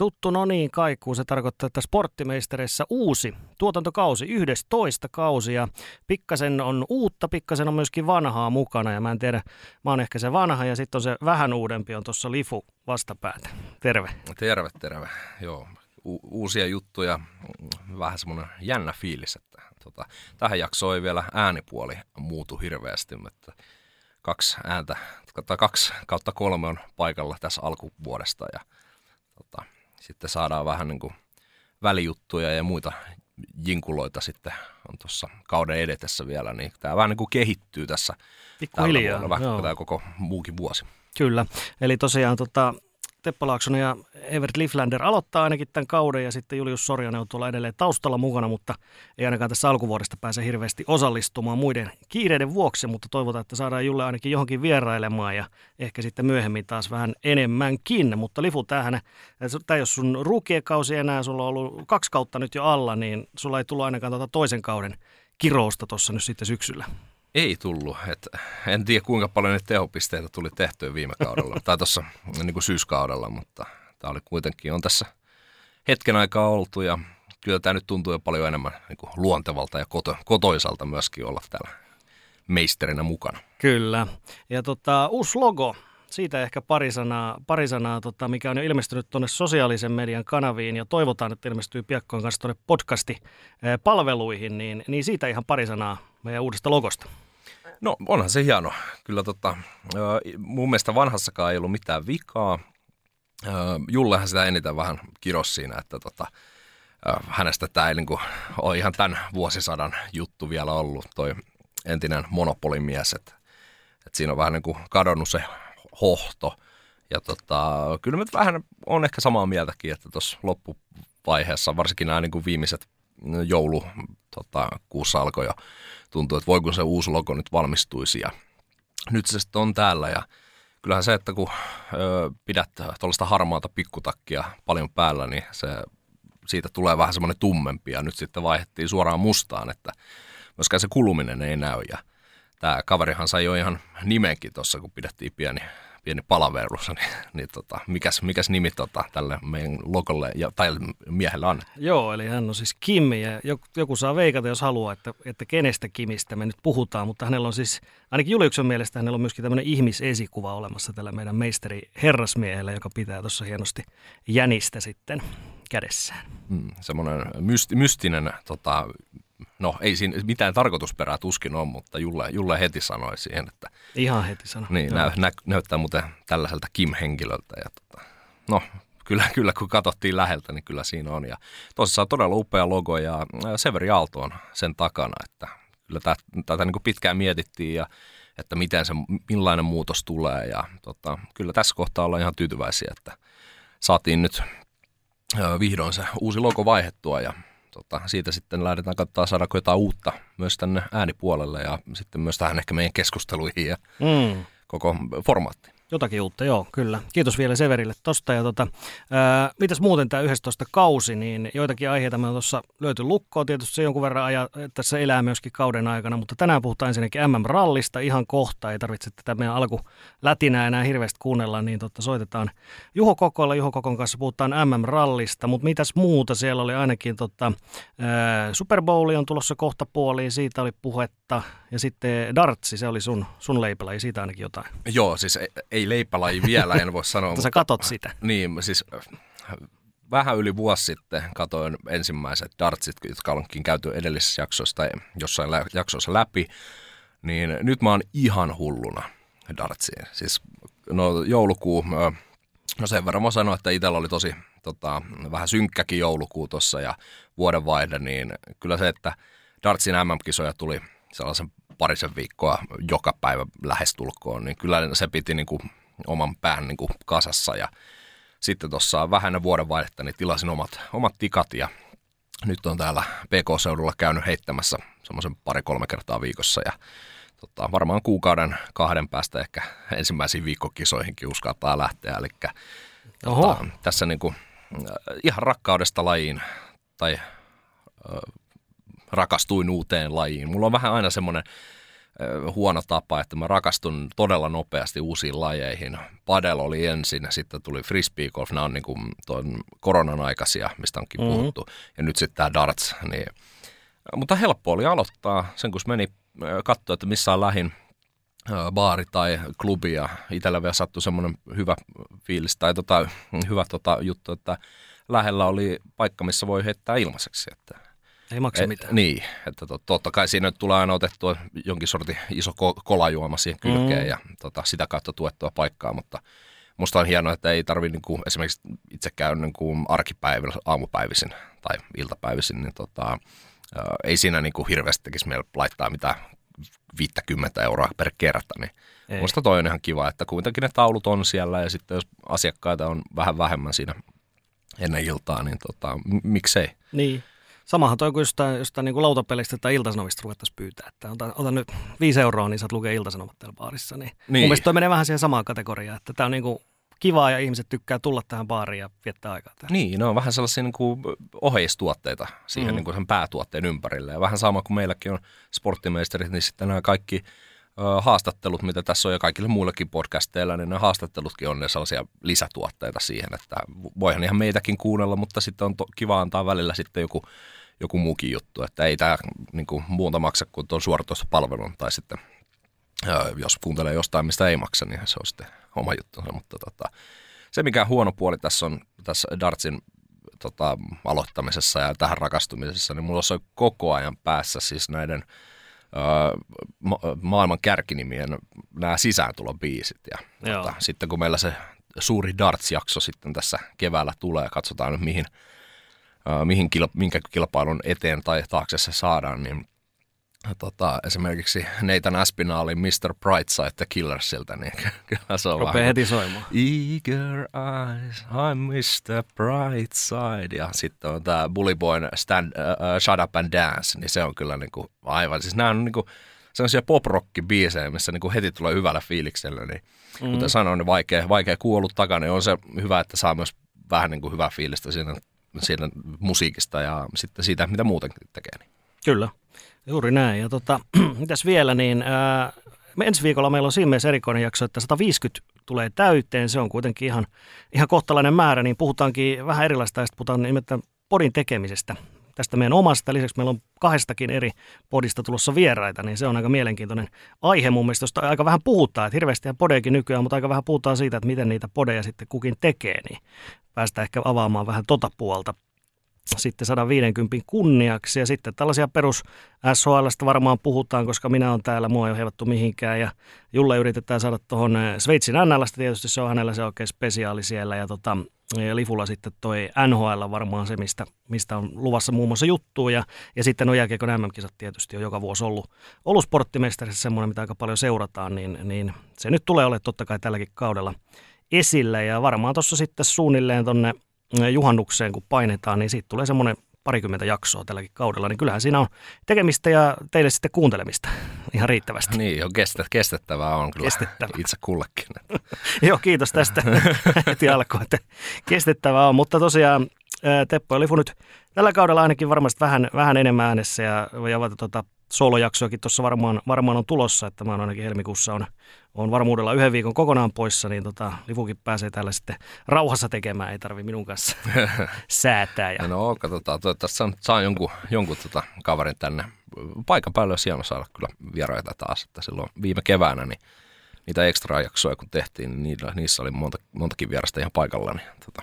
tuttu no niin kaikuu. Se tarkoittaa, että sporttimeistereissä uusi tuotantokausi, 11 kausi ja pikkasen on uutta, pikkasen on myöskin vanhaa mukana ja mä en tiedä, mä oon ehkä se vanha ja sitten on se vähän uudempi on tuossa Lifu vastapäätä. Terve. Terve, terve. Joo, U- uusia juttuja, vähän semmoinen jännä fiilis, että tota, tähän jaksoon ei vielä äänipuoli muutu hirveästi, mutta kaksi ääntä, tai kaksi kautta kolme on paikalla tässä alkuvuodesta ja tota, sitten saadaan vähän niin kuin välijuttuja ja muita jinkuloita sitten on tuossa kauden edetessä vielä, niin tämä vähän niin kuin kehittyy tässä Pikkuhiljaa, tällä vuonna, joo. vaikka tämä koko muukin vuosi. Kyllä, eli tosiaan tota, Teppo Laaksonen ja Evert Liflander aloittaa ainakin tämän kauden ja sitten Julius Sorjanen on tuolla edelleen taustalla mukana, mutta ei ainakaan tässä alkuvuodesta pääse hirveästi osallistumaan muiden kiireiden vuoksi, mutta toivotaan, että saadaan Julle ainakin johonkin vierailemaan ja ehkä sitten myöhemmin taas vähän enemmänkin. Mutta Lifu, tämähän, tämä ole sun rukiekausi enää, sulla on ollut kaksi kautta nyt jo alla, niin sulla ei tullut ainakaan tuota toisen kauden kirousta tuossa nyt sitten syksyllä. Ei tullut. Et en tiedä kuinka paljon niitä tehopisteitä tuli tehtyä viime kaudella tai tuossa niin syyskaudella, mutta tämä oli kuitenkin on tässä hetken aikaa oltu ja kyllä tämä nyt tuntuu jo paljon enemmän niin kuin luontevalta ja koto, kotoisalta myöskin olla täällä meisterinä mukana. Kyllä. Ja tota, uusi logo, siitä ehkä pari sanaa, pari sanaa tota, mikä on jo ilmestynyt tuonne sosiaalisen median kanaviin ja toivotaan, että ilmestyy piakkoin kanssa tuonne podcasti-palveluihin, niin, niin siitä ihan pari sanaa meidän uudesta logosta. No onhan se hieno. Kyllä tota, mun mielestä vanhassakaan ei ollut mitään vikaa. Jullehan sitä eniten vähän kiros siinä, että tota, hänestä tämä ei niinku ole ihan tämän vuosisadan juttu vielä ollut, toi entinen monopolimies. Että et siinä on vähän niin kuin kadonnut se hohto. Ja tota, kyllä mä vähän on ehkä samaa mieltäkin, että tuossa loppuvaiheessa, varsinkin nämä niin viimeiset joulu tota, kuussa alkoi jo tuntuu, että voi kun se uusi logo nyt valmistuisi ja nyt se sitten on täällä ja kyllähän se, että kun ö, pidät tuollaista harmaata pikkutakkia paljon päällä, niin se, siitä tulee vähän semmoinen tummempi ja nyt sitten vaihdettiin suoraan mustaan, että myöskään se kuluminen ei näy ja tämä kaverihan sai jo ihan nimenkin tuossa, kun pidettiin pieni, pieni palaverussa, niin, niin tota, mikäs, mikäs nimi tota, tälle meidän logolle ja, tai miehelle on? Joo, eli hän on siis Kim ja joku, joku saa veikata, jos haluaa, että, että kenestä Kimistä me nyt puhutaan, mutta hänellä on siis, ainakin Juliuksen mielestä hänellä on myöskin tämmöinen ihmisesikuva olemassa tällä meidän meisteri herrasmiehellä, joka pitää tuossa hienosti jänistä sitten kädessään. Mm, semmoinen mysti, mystinen, tota, no ei siinä mitään tarkoitusperää tuskin on, mutta Julle, Julle heti sanoi siihen, että Ihan heti sano. niin, nä, nä, näyttää muuten tällaiselta Kim-henkilöltä. Ja tota, no, kyllä, kyllä kun katsottiin läheltä, niin kyllä siinä on. Ja tosissaan todella upea logo ja Severi Aalto on sen takana, että kyllä tätä, tätä niin pitkään mietittiin ja että miten se, millainen muutos tulee ja tota, kyllä tässä kohtaa ollaan ihan tyytyväisiä, että saatiin nyt vihdoin se uusi logo vaihettua ja tota, siitä sitten lähdetään katsoa saadaanko jotain uutta myös tänne äänipuolelle ja sitten myös tähän ehkä meidän keskusteluihin ja Mm. koko formaatti. Jotakin uutta, joo, kyllä. Kiitos vielä Severille tosta. Ja tota, ää, mitäs muuten tämä 11 kausi, niin joitakin aiheita me on tuossa löyty lukkoon. Tietysti se jonkun verran aja, tässä elää myöskin kauden aikana, mutta tänään puhutaan ensinnäkin MM-rallista ihan kohta. Ei tarvitse tätä meidän alkulätinää enää hirveästi kuunnella, niin tota, soitetaan Juho Kokolla. Juho Kokon kanssa puhutaan MM-rallista, mutta mitäs muuta? Siellä oli ainakin tota, Super Bowl on tulossa kohta puoliin, siitä oli puhetta. Ja sitten dartsi, se oli sun, sun leipälaji, siitä ainakin jotain. Joo, siis ei, ei leipälaji vielä, en voi sanoa. Mutta sä katot sitä. Niin, siis äh, vähän yli vuosi sitten katoin ensimmäiset dartsit, jotka onkin käyty edellisessä jaksossa tai jossain lä- jaksossa läpi, niin nyt mä oon ihan hulluna dartsiin. Siis no joulukuu, ö, no sen verran mä sanoin, että itsellä oli tosi tota, vähän synkkäkin joulukuu tuossa ja vuodenvaihde, niin kyllä se, että dartsin MM-kisoja tuli sellaisen parisen viikkoa joka päivä lähestulkoon, niin kyllä se piti niin kuin oman pään niin kuin kasassa. Ja sitten tuossa vähän vuoden vaihdetta niin tilasin omat, omat tikat ja nyt on täällä PK-seudulla käynyt heittämässä semmoisen pari-kolme kertaa viikossa. Ja tota, varmaan kuukauden kahden päästä ehkä ensimmäisiin viikkokisoihinkin uskaltaa lähteä. Eli tota, tässä niin kuin, ihan rakkaudesta lajiin tai äh, rakastuin uuteen lajiin. Mulla on vähän aina semmoinen huono tapa, että mä rakastun todella nopeasti uusiin lajeihin. Padel oli ensin, sitten tuli frisbee golf, nämä on niin kuin tuon koronan aikaisia, mistä onkin Mhm. puhuttu. Ja nyt sitten tämä darts. Niin. Mutta helppo oli aloittaa sen, kun meni katsoa, että missä on lähin baari tai klubi ja itsellä vielä sattui semmoinen hyvä fiilis tai tota, hyvä tota juttu, että lähellä oli paikka, missä voi heittää ilmaiseksi. Että, Ei maksa e, mitään. Niin, että tot, totta kai siinä nyt tulee aina otettua jonkin sortin iso ko- kolajuoma siihen kylkeen Mm. ja tota, sitä kautta tuettua paikkaa, mutta musta on hienoa, että ei tarvitse niin esimerkiksi itse käy niin kuin arkipäivillä, aamupäivisin tai iltapäivisin, niin tota, ää, ei siinä niin kuin hirveästi tekisi meillä laittaa mitään 50 euroa per kerta, niin Ei. Musta toi on ihan kiva, että kuitenkin ne taulut on siellä ja sitten jos asiakkaita on vähän vähemmän siinä ennen iltaa, niin tota, m- miksei. Niin. Samahan toi kuin jostain, jostain niin kuin lautapelistä tai iltasanomista ruvettaisiin pyytää. Että ota, ota nyt viisi euroa, niin saat lukea iltasanomat täällä baarissa. Niin. Mun Niin. mielestä toi menee vähän siihen samaan kategoriaan, että tämä on niin kuin kivaa ja ihmiset tykkää tulla tähän baariin ja viettää aikaa täällä. Niin, ne on vähän sellaisia niin kuin oheistuotteita siihen Mm. niin kuin sen päätuotteen ympärille. Ja vähän sama kuin meilläkin on sporttimeisterit, niin sitten nämä kaikki haastattelut, mitä tässä on ja kaikille muillekin podcasteilla, niin ne haastattelutkin on ne sellaisia lisätuotteita siihen, että voihan ihan meitäkin kuunnella, mutta sitten on to, kiva antaa välillä sitten joku, joku muukin juttu, että ei tämä niin kuin, muuta maksa kuin tuon suorituspalvelun tai sitten jos kuuntelee jostain, mistä ei maksa, niin se on sitten oma juttunsa, mutta tota, se mikä huono puoli tässä on tässä Dartsin tota, aloittamisessa ja tähän rakastumisessa, niin mulla on koko ajan päässä siis näiden ma- maailman kärkinimien nämä sisääntulobiisit. Ja Joo. tota, sitten kun meillä se suuri Darts-jakso sitten tässä keväällä tulee, katsotaan nyt mihin, mihin kil- minkä kilpailun eteen tai taakse se saadaan, niin tota, esimerkiksi Nathan Aspinallin Mr. Brightside The Killersiltä, niin kyllä se on Rupeaa vähän heti soimaan. Eager eyes, I'm Mr. Brightside. Ja sitten on tämä Bully Boyn stand, uh, Shut Up and Dance, niin se on kyllä niinku aivan, siis nämä on niinku sellaisia pop-rock-biisejä, missä niinku heti tulee hyvällä fiiliksellä, niin mm. kuten sanoin, niin vaikea, vaikea kuollut takana, niin on se hyvä, että saa myös vähän niinku hyvää fiilistä siinä, siinä musiikista ja sitten siitä, mitä muuten tekee. Niin. Kyllä, juuri näin. Ja tota, mitäs vielä, niin ää, ensi viikolla meillä on siinä mielessä erikoinen jakso, että 150 tulee täyteen. Se on kuitenkin ihan, ihan kohtalainen määrä, niin puhutaankin vähän erilaista, ja puhutaan nimittäin podin tekemisestä. Tästä meidän omasta. Lisäksi meillä on kahdestakin eri podista tulossa vieraita, niin se on aika mielenkiintoinen aihe mun mielestä, josta aika vähän puhutaan. Että hirveästi podejakin nykyään, mutta aika vähän puhutaan siitä, että miten niitä podeja sitten kukin tekee, niin päästään ehkä avaamaan vähän tota puolta sitten 150 kunniaksi. Ja sitten tällaisia perus SHLstä varmaan puhutaan, koska minä olen täällä, mua ei ole heivattu mihinkään. Ja Julle yritetään saada tuohon Sveitsin NLstä, tietysti se on hänellä se oikein spesiaali siellä. Ja, tota, ja Lifulla sitten toi NHL varmaan se, mistä, mistä on luvassa muun muassa juttuja. Ja, ja sitten on jääkiekon MM-kisat tietysti on joka vuosi ollut, ollut sporttimestarissa semmoinen, mitä aika paljon seurataan, niin, niin se nyt tulee olemaan totta kai tälläkin kaudella esillä. Ja varmaan tuossa sitten suunnilleen tonne juhannukseen, kun painetaan, niin siitä tulee semmoinen parikymmentä jaksoa tälläkin kaudella, niin kyllähän siinä on tekemistä ja teille sitten kuuntelemista ihan riittävästi. Niin, jo kestet, kestettävää on kyllä Kestettävää. itse kullekin. Joo, kiitos tästä heti alkuun, että kestettävää on, mutta tosiaan ää, Teppo ja Lifu nyt tällä kaudella ainakin varmasti vähän, vähän enemmän äänessä ja, ja tota, soolojaksoakin tuossa varmaan, varmaan on tulossa, että mä oon ainakin helmikuussa on, on varmuudella yhden viikon kokonaan poissa, niin tota, Lifukin pääsee täällä sitten rauhassa tekemään, ei tarvi minun kanssa säätää. Ja, No katsotaan, toivottavasti saan, saan jonkun, jonkun tota kaverin tänne. Paikan päälle olisi hieno saada kyllä vieraita taas, että silloin viime keväänä niin niitä ekstra jaksoja kun tehtiin, niin niillä, niissä oli monta, montakin vierasta ihan paikalla. Niin, tota,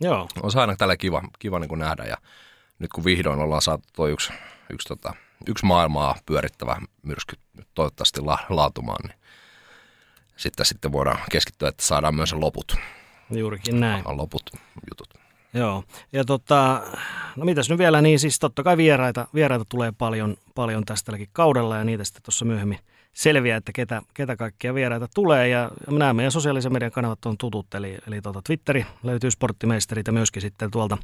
joo, on se aina tällä kiva, kiva niin kuin nähdä ja nyt kun vihdoin ollaan saatu tuo yksi, yksi, tota, yksi maailmaa pyörittävä myrsky toivottavasti la, laatumaan, niin sitten, sitten voidaan keskittyä, että saadaan myös loput, juurikin näin. loput jutut. Joo, ja tota, no mitäs nyt vielä, niin siis totta kai vieraita, vieraita tulee paljon, paljon tästä tälläkin kaudella ja niitä sitten tuossa myöhemmin selviää, että ketä, ketä kaikkia vieraita tulee. Ja nämä meidän sosiaalisen median kanavat on tutut, eli, eli tuota Twitteri löytyy sporttimeisterit ja myöskin sitten tuolta,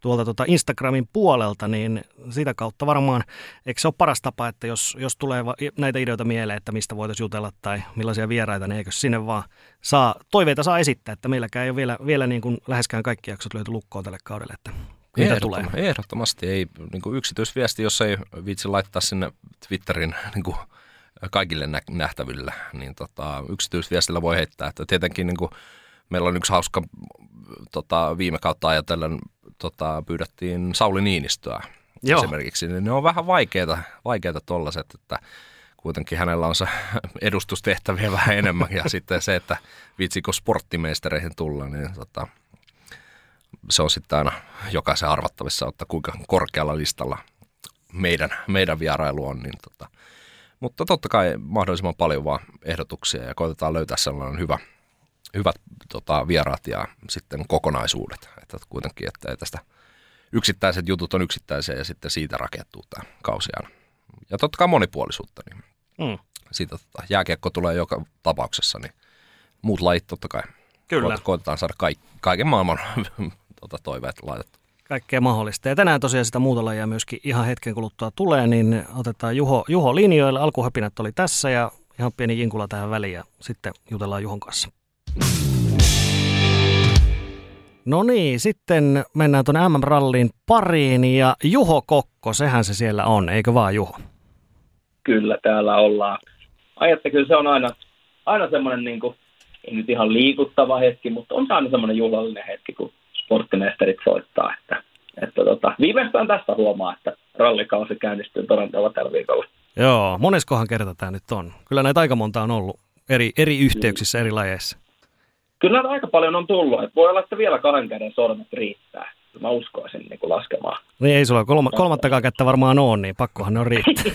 tuolta tuota Instagramin puolelta, niin sitä kautta varmaan, eikö se ole paras tapa, että jos, jos tulee näitä ideoita mieleen, että mistä voitaisiin jutella tai millaisia vieraita, niin eikö sinne vaan saa, toiveita saa esittää, että meilläkään ei ole vielä, vielä niin kuin läheskään kaikki jaksot löyty lukkoon tälle kaudelle, että mitä tulee. Ehdottomasti ei niin kuin yksityisviesti, jos ei viitsi laittaa sinne Twitterin niin kuin kaikille nä- nähtäville, niin tota, yksityisviestillä voi heittää. Että tietenkin niin kuin, meillä on yksi hauska tota, viime kautta ajatellen, tota, pyydettiin Sauli Niinistöä Joo. esimerkiksi, niin ne on vähän vaikeita, vaikeita tollaset, että kuitenkin hänellä on se edustustehtäviä vähän enemmän ja sitten se, että viitsikö sporttimeistereihin tulla, niin tota, se on sitten aina jokaisen arvattavissa, että kuinka korkealla listalla meidän, meidän vierailu on. Niin tota. Mutta totta kai mahdollisimman paljon vaan ehdotuksia ja koitetaan löytää sellainen hyvä, hyvät tota, vieraat ja sitten kokonaisuudet. Että kuitenkin, että ei tästä yksittäiset jutut on yksittäisiä ja sitten siitä rakentuu tämä kausi aina. Ja totta kai monipuolisuutta, niin mm. siitä tota, jääkiekko tulee joka tapauksessa, niin muut lajit totta kai. Kyllä. Koitetaan saada kaik, kaiken maailman tuota, toiveet laitettu. Kaikkea mahdollista. Ja tänään tosiaan sitä muuta lajia myöskin ihan hetken kuluttua tulee, niin otetaan Juho, Juho linjoille. Alkuhöpinät oli tässä ja ihan pieni jinkula tähän väliin ja sitten jutellaan Juhon kanssa. No niin, sitten mennään tuonne MM-rallin pariin ja Juho Kokko, sehän se siellä on, eikö vaan Juho? Kyllä, täällä ollaan. Ajatte, kyllä se on aina, aina semmoinen, niin kuin, ei nyt ihan liikuttava hetki, mutta on se aina semmoinen juhlallinen hetki, kun sporttimestarit soittaa. Että, että tota, viimeistään tästä huomaa, että rallikausi käynnistyy Torontolla tällä viikolla. Joo, moneskohan kerta tämä nyt on? Kyllä näitä aika monta on ollut eri, eri yhteyksissä, eri lajeissa. Kyllä näitä aika paljon on tullut. Että voi olla, että vielä kahden käden sormet riittää. Mä uskoisin niin kuin laskemaan. Niin ei sulla kolma, kolmattakaan kättä varmaan ole, niin pakkohan ne on riittää.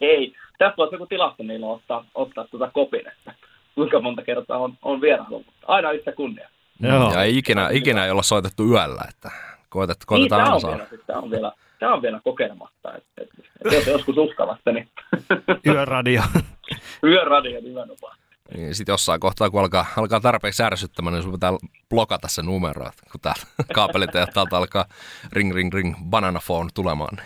ei, tässä voisi joku tilasto niillä ottaa, ottaa tuota kopin, että kuinka monta kertaa on, on vierailu, mutta aina yhtä kunnia. Joo. Ja ei ikinä, ikinä ei olla soitettu yöllä, että koetet, koetetaan niin, aina saada. Tämä on vielä, tämä on vielä kokematta, että, että, että jos joskus uskallatte, niin... Yöradio. Yöradio nimenomaan. Niin sitten jossain kohtaa, kun alkaa, alkaa tarpeeksi ärsyttämään, niin sun pitää blokata se numero, että kun täällä kaapelitehtäältä alkaa ring, ring, ring, banana phone tulemaan.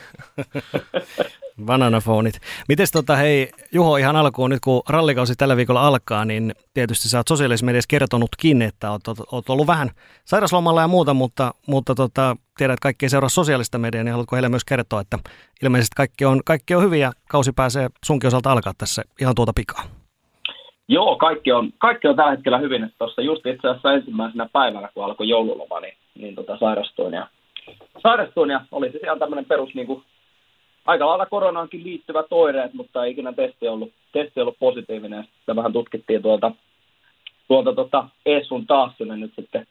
Bananafonit. Mites tota, hei Juho ihan alkuun nyt kun rallikausi tällä viikolla alkaa, niin tietysti sä oot sosiaalisessa mediassa kertonutkin, että oot, oot, ollut vähän sairaslomalla ja muuta, mutta, mutta tota, tiedät, että kaikki ei seuraa sosiaalista mediaa, niin haluatko heille myös kertoa, että ilmeisesti kaikki on, kaikki on hyvin ja kausi pääsee sunkin osalta alkaa tässä ihan tuota pikaa. Joo, kaikki on, kaikki on tällä hetkellä hyvin. Tuossa just itse asiassa ensimmäisenä päivänä, kun alkoi joululoma, niin, niin tota, sairastuin, ja, sairastuin ja oli se ihan tämmöinen perus niin kuin, aika lailla koronaankin liittyvät oireet, mutta ei ikinä testi ollut, testi ollut positiivinen. Sitä vähän tutkittiin tuolta, tuolta tota Eessun taas nyt sitten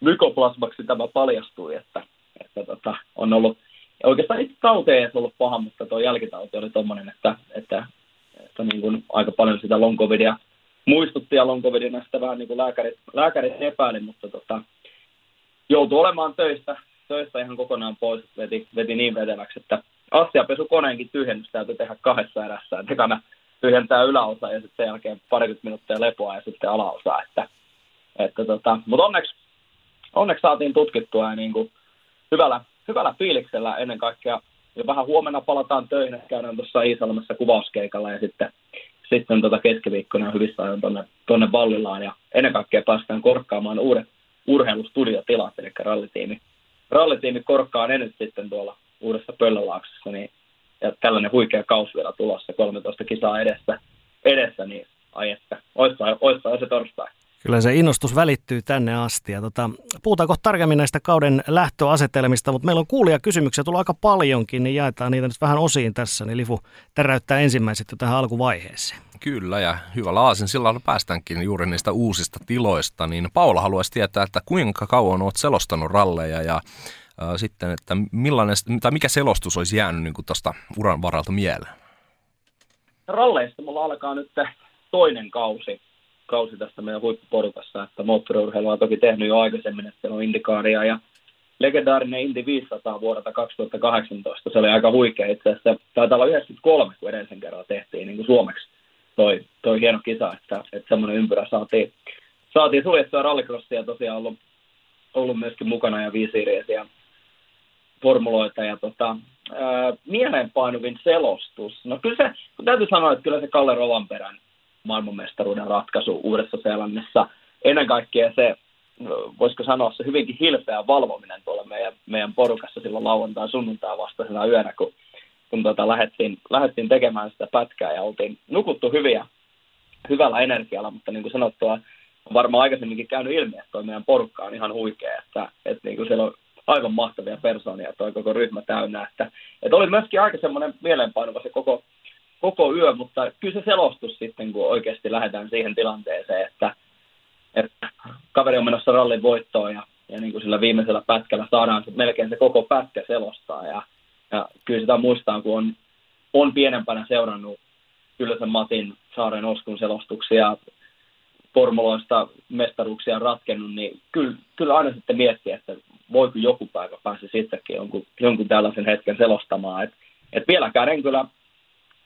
mykoplasmaksi tämä paljastui, että, että tota, on ollut, oikeastaan itse tauti ei ollut paha, mutta tuo jälkitauti oli tommonen, että, että, että niin kuin aika paljon sitä long covidia muistutti ja long sitä vähän niin kuin lääkärit, lääkärit epäili, mutta tota, joutui olemaan töistä, töistä ihan kokonaan pois, veti, veti niin veteläksi, että astiapesukoneenkin tyhjennys täytyy tehdä kahdessa erässä. Että ekana tyhjentää yläosa ja sitten sen jälkeen parikymmentä minuuttia lepoa ja sitten alaosa. Että, että tota, mutta onneksi, onneksi saatiin tutkittua ja niin kuin hyvällä, hyvällä fiiliksellä ennen kaikkea. Ja vähän huomenna palataan töihin, käydään tuossa Iisalmessa kuvauskeikalla ja sitten, sitten tota keskiviikkona hyvissä ajoin tuonne, tuonne Vallilaan ja ennen kaikkea päästään korkkaamaan uudet urheilustudiotilat, eli rallitiimi, rallitiimi korkkaa ne nyt sitten tuolla uudessa Pöllölaaksossa, niin ja tällainen huikea kausi vielä tulossa, 13 kisaa edessä, edessä niin ai että, oissa, oissa se torstai. Kyllä se innostus välittyy tänne asti. Ja tota, puhutaanko tarkemmin näistä kauden lähtöasetelmista, mutta meillä on kuulia kysymyksiä tullut aika paljonkin, niin jaetaan niitä nyt vähän osiin tässä. Niin Lifu täräyttää ensimmäiset jo tähän alkuvaiheeseen. Kyllä, ja hyvällä aasin sillä päästäänkin juuri niistä uusista tiloista. Niin Paula haluaisi tietää, että kuinka kauan olet selostanut ralleja ja sitten, että millainen, tai mikä selostus olisi jäänyt niin tuosta uran varalta mieleen? Ralleista mulla alkaa nyt toinen kausi, kausi tästä meidän huippuporukassa, että moottoriurheilu on toki tehnyt jo aikaisemmin, että on Indikaaria ja legendaarinen Indy 500 vuodelta 2018. Se oli aika huikea itse asiassa. Taitaa olla 93, kun edellisen kerran tehtiin niin kuin suomeksi toi, toi hieno kisa, että, että semmoinen ympyrä saatiin, saatiin suljettua rallycrossia tosiaan ollut, ollut myöskin mukana ja viisiiriesiä formuloita ja tota, ää, mieleenpainuvin selostus. No kyllä se, täytyy sanoa, että kyllä se Kalle Rovanperän maailmanmestaruuden ratkaisu Uudessa Seelannissa, ennen kaikkea se, voisiko sanoa se hyvinkin hilpeä valvominen tuolla meidän, meidän porukassa silloin lauantai sunnuntai vastaisena yönä, kun, kun tota, lähdettiin, lähdettiin tekemään sitä pätkää ja oltiin nukuttu hyviä, hyvällä energialla, mutta niin kuin sanottua, on varmaan aikaisemminkin käynyt ilmi, että toi meidän porukka on ihan huikea, että, että niin kuin siellä on aivan mahtavia persoonia toi koko ryhmä täynnä, että, että oli myöskin aika semmoinen mieleenpainuva se koko, koko yö, mutta kyllä se selostus sitten, kun oikeasti lähdetään siihen tilanteeseen, että, että kaveri on menossa rallin voittoon ja, ja niin kuin sillä viimeisellä pätkällä saadaan se, melkein se koko pätkä selostaa ja, ja kyllä sitä muistaa, kun on, on pienempänä seurannut kyllä sen Matin Saaren Oskun selostuksia formuloista mestaruuksia ratkennut, niin kyllä, kyllä aina sitten miettii, että voiko joku päivä päästä sittenkin jonkun, jonkun tällaisen hetken selostamaan. Et, et vieläkään en kyllä,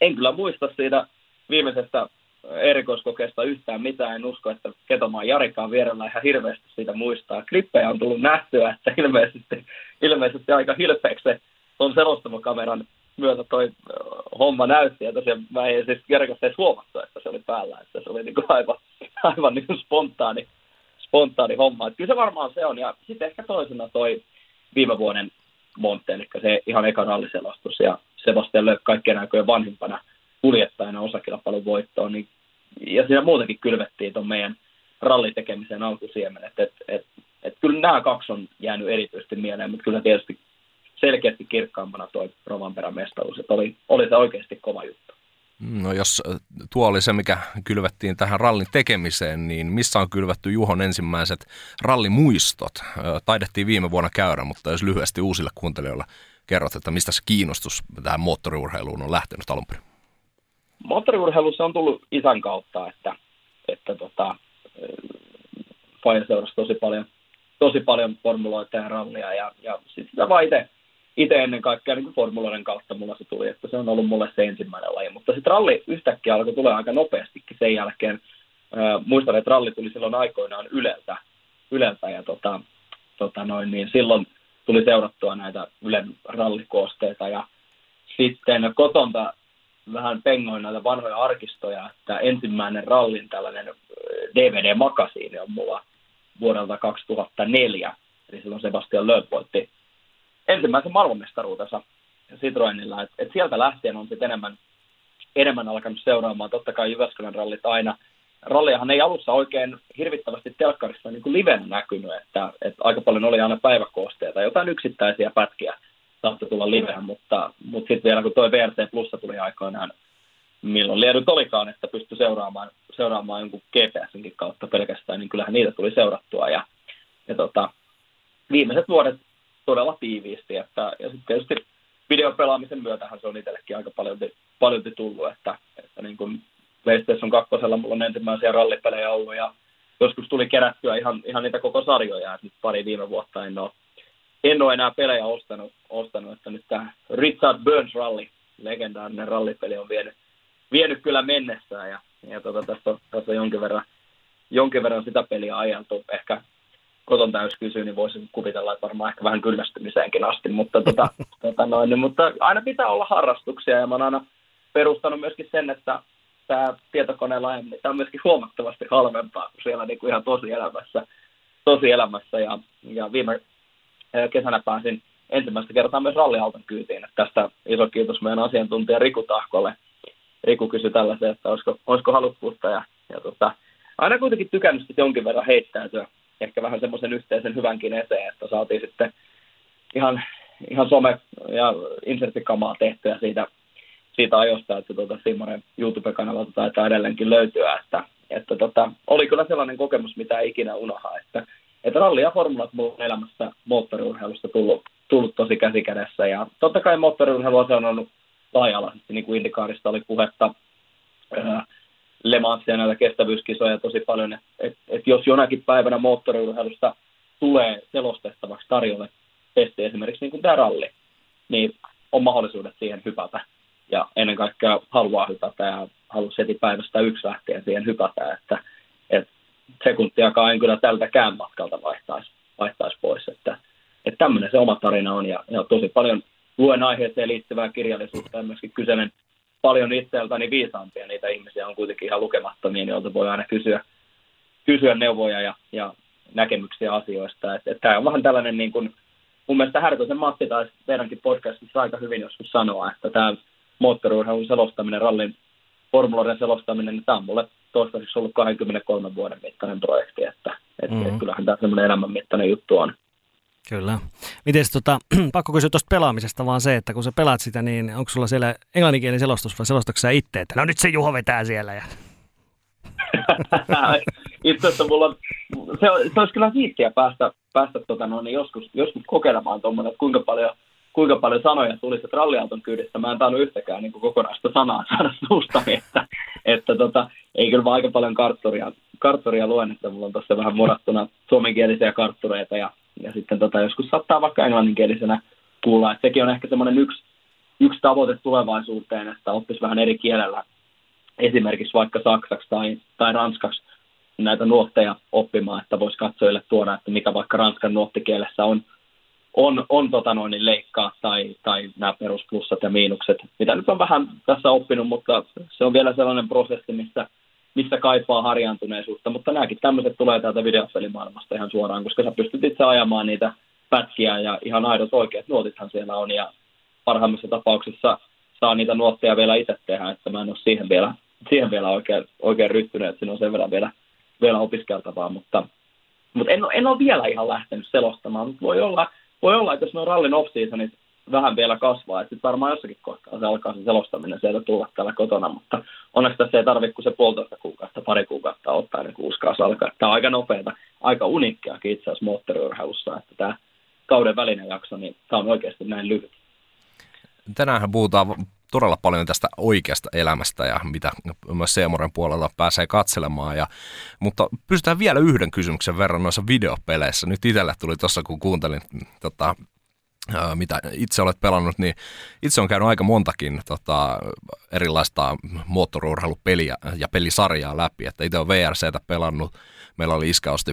en kyllä muista siitä viimeisestä erikoiskokeesta yhtään mitään. En usko, että Ketomaan Jarikaan vierellä ihan hirveästi siitä muistaa. Klippejä on tullut nähtyä, että ilmeisesti, ilmeisesti aika hilpeäksi se on selostamokameran myötä toi homma näytti. Ja tosiaan mä en siis Jarikasta edes huomattu, että se oli päällä. Että se oli niin aivan, aivan niin spontaani, spontaani homma. Että kyllä se varmaan se on. Ja sitten ehkä toisena toi viime vuoden Monte, eli se ihan eka ralliselostus. Ja Sebastian Lööp kaikkien aikojen vanhimpana kuljettajana osakilpailun voittoon. Niin, ja siinä muutenkin kylvettiin tuon meidän rallitekemiseen alkusiemen. Että et, et, et, kyllä nämä kaksi on jäänyt erityisesti mieleen, mutta kyllä tietysti selkeästi kirkkaampana tuo Rovanperän mestaruus. Että oli, oli se oikeasti kova juttu. No jos tuo oli se, mikä kylvettiin tähän rallin tekemiseen, niin missä on kylvetty Juhon ensimmäiset rallimuistot? Taidettiin viime vuonna käydä, mutta jos lyhyesti uusille kuuntelijoille kerrot, että mistä se kiinnostus tähän moottoriurheiluun on lähtenyt alun perin? Moottoriurheilussa on tullut isän kautta, että, että tota, Faija seurasi tosi paljon, tosi paljon formuloita ja rallia ja, ja sitten sitä vaan itse itse ennen kaikkea niin formuloiden kautta mulla se tuli, että se on ollut mulle se ensimmäinen laji. Mutta sitten ralli yhtäkkiä alkoi tulla aika nopeastikin sen jälkeen. Äh, muistan, että ralli tuli silloin aikoinaan Yleltä, Yleltä ja tota, tota noin, niin silloin tuli seurattua näitä Ylen rallikoosteita ja sitten kotonta vähän pengoin näitä vanhoja arkistoja, että ensimmäinen rallin tällainen DVD-makasiini on mulla vuodelta 2004, eli silloin Sebastian Lööp voitti ensimmäisen maailmanmestaruutensa Citroenilla. Et, et sieltä lähtien on sitten enemmän, enemmän alkanut seuraamaan. Totta kai Jyväskylän rallit aina. Ralliahan ei alussa oikein hirvittävästi telkkarissa niin kuin livenä näkynyt, että, että aika paljon oli aina päiväkoosteita, jotain yksittäisiä pätkiä saattoi tulla livenä, mutta, mutta sitten vielä kun tuo VRC Plussa tuli aikoinaan, milloin liedyt olikaan, että pystyi seuraamaan, seuraamaan jonkun GPSinkin kautta pelkästään, niin kyllähän niitä tuli seurattua. Ja, ja tota, viimeiset vuodet todella tiiviisti. Että, ja sitten tietysti videopelaamisen myötähän se on itsellekin aika paljon, paljon tullut, että, että niin kuin PlayStation 2 mulla on ensimmäisiä rallipelejä ollut ja joskus tuli kerättyä ihan, ihan niitä koko sarjoja, että nyt pari viime vuotta en ole, en ole enää pelejä ostanut, ostanut että nyt tämä Richard Burns Rally, legendaarinen rallipeli on vienyt, vienyt kyllä mennessään ja, ja tota, tässä, on, tässä on jonkin verran, jonkin verran sitä peliä ajeltu. Ehkä koton täys kysyy, niin voisin kuvitella, että varmaan ehkä vähän kyllästymiseenkin asti, mutta, tota, tota noin, niin, mutta aina pitää olla harrastuksia ja mä oon aina perustanut myöskin sen, että tämä tietokoneen laajemmin, tämä on myöskin huomattavasti halvempaa kuin siellä niin kuin ihan tosielämässä, tosielämässä ja, ja viime kesänä pääsin ensimmäistä kertaa myös ralliauton kyytiin. Että tästä iso kiitos meidän asiantuntija Riku Tahkolle. Riku kysyi tällaisen, että olisiko, olisiko halukkuutta ja, ja tota, aina kuitenkin tykännyt jonkin verran heittäytyä ehkä vähän semmoisen yhteisen hyvänkin eteen, että saatiin sitten ihan, ihan some- ja inserttikamaa tehtyä siitä, siitä ajosta, että tuota Simmonen YouTube-kanavalta taitaa edelleenkin löytyä, että, että tota, oli kyllä sellainen kokemus, mitä ei ikinä unoha, että, että ralli ja formulat mulla on elämässä moottoriurheilusta tullut, tullut tosi käsikädessä ja totta kai moottoriurheilu on ollut laaja-alaisesti, niin kuin Indikaarista oli puhetta, Mansia näitä kestävyyskisoja tosi paljon, että et, et jos jonakin päivänä moottoriurheilusta tulee selostettavaksi tarjolle testi esimerkiksi niin kuin tämä ralli, niin on mahdollisuudet siihen hypätä. Ja ennen kaikkea haluaa hypätä ja haluaa heti päivästä yksi lähtien siihen hypätä, että, että sekuntiakaan en kyllä tältäkään matkalta vaihtaisi, vaihtaisi pois. Että, että tämmöinen se oma tarina on ja, ja tosi paljon luen aiheeseen liittyvää kirjallisuutta ja myöskin kyseinen paljon itseltäni viisaampia niitä ihmisiä on kuitenkin ihan lukemattomia, joilta voi aina kysyä, kysyä neuvoja ja, ja näkemyksiä asioista. Tämä on vähän tällainen, niin kuin, mun mielestä Härkösen Matti taisi teidänkin podcastissa aika hyvin joskus sanoa, että tämä moottoriurheilun selostaminen, rallin formuloiden selostaminen, niin tämä on mulle toistaiseksi ollut 23 vuoden mittainen projekti, että, että mm-hmm. kyllähän tämä semmoinen elämänmittainen juttu on. Kyllä. Miten tota, pakko kysyä tuosta pelaamisesta vaan se, että kun sä pelaat sitä, niin onko sulla siellä englanninkielinen selostus vai selostatko sä itse, että no nyt se Juho vetää siellä ja... Itse asiassa mulla on, se, se olisi kyllä siistiä päästä, päästä tota, no, niin joskus, joskus kokeilemaan tuommoinen, että kuinka paljon, kuinka paljon sanoja tulisi, että ralliauton kyydissä mä en tainnut yhtäkään niin kokonaista sanaa saada suusta, että, että tota, ei kyllä vaan aika paljon karttoria, karttoria luen, että mulla on tuossa vähän murattuna suomenkielisiä karttureita ja ja sitten tota, joskus saattaa vaikka englanninkielisenä kuulla, että sekin on ehkä semmoinen yksi, yksi tavoite tulevaisuuteen, että oppisi vähän eri kielellä, esimerkiksi vaikka saksaksi tai, tai ranskaksi näitä nuotteja oppimaan, että voisi katsojille tuoda, että mitä vaikka ranskan nuottikielessä on, on, on tota noin, niin leikkaa tai, tai nämä perusplussat ja miinukset, mitä nyt on vähän tässä oppinut, mutta se on vielä sellainen prosessi, missä missä kaipaa harjaantuneisuutta, mutta nämäkin tämmöiset tulee täältä videopelimaailmasta ihan suoraan, koska sä pystyt itse ajamaan niitä pätkiä ja ihan aidot oikeat nuotithan siellä on ja parhaimmassa tapauksessa saa niitä nuotteja vielä itse tehdä, että mä en ole siihen vielä, siihen vielä oikein, oikein ryhtynyt, että siinä on sen verran vielä, vielä opiskeltavaa, mutta, mutta en, en ole vielä ihan lähtenyt selostamaan, mutta voi olla, voi olla että jos ne on rallin off-seasonit vähän vielä kasvaa. Sitten varmaan jossakin kohtaa se alkaa se selostaminen sieltä tulla täällä kotona, mutta onneksi tässä ei tarvitse kuin se puolitoista kuukautta, pari kuukautta ottaa ennen kuin uskaa alkaa. Tämä on aika nopeata, aika unikkeakin itse asiassa moottoriurheilussa, että tämä kauden välinen jakso, niin tämä on oikeasti näin lyhyt. Tänään puhutaan todella paljon tästä oikeasta elämästä ja mitä myös Seemoren puolella pääsee katselemaan. Ja, mutta pystytään vielä yhden kysymyksen verran noissa videopeleissä. Nyt itselle tuli tuossa, kun kuuntelin tota, mitä itse olet pelannut, niin itse on käynyt aika montakin tota, erilaista moottoriurheilupeliä ja pelisarjaa läpi. Että itse on VRCtä pelannut. Meillä oli iskä osti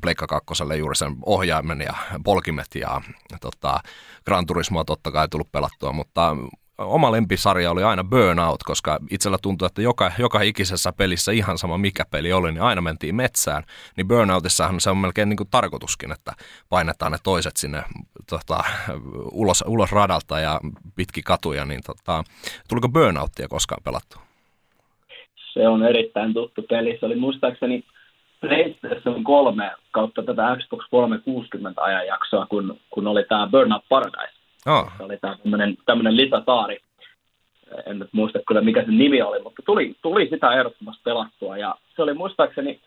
Pleikka 2 juuri sen ohjaimen ja polkimet ja tota, Gran Turismoa totta kai tullut pelattua, mutta oma lempisarja oli aina Burnout, koska itsellä tuntui, että joka, joka ikisessä pelissä ihan sama mikä peli oli, niin aina mentiin metsään. Niin Burnoutissahan se on melkein niin kuin tarkoituskin, että painetaan ne toiset sinne tota, ulos, ulos radalta ja pitki katuja. Niin tota, tuliko Burnouttia koskaan pelattu? Se on erittäin tuttu peli. Se oli muistaakseni PlayStation 3 kautta tätä Xbox 360 ajanjaksoa, kun, kun oli tämä Burnout Paradise Oh. Se oli tämmöinen, tämmöinen lisäsaari. En nyt muista kyllä mikä se nimi oli, mutta tuli, tuli sitä ehdottomasti pelattua. Ja se oli muistaakseni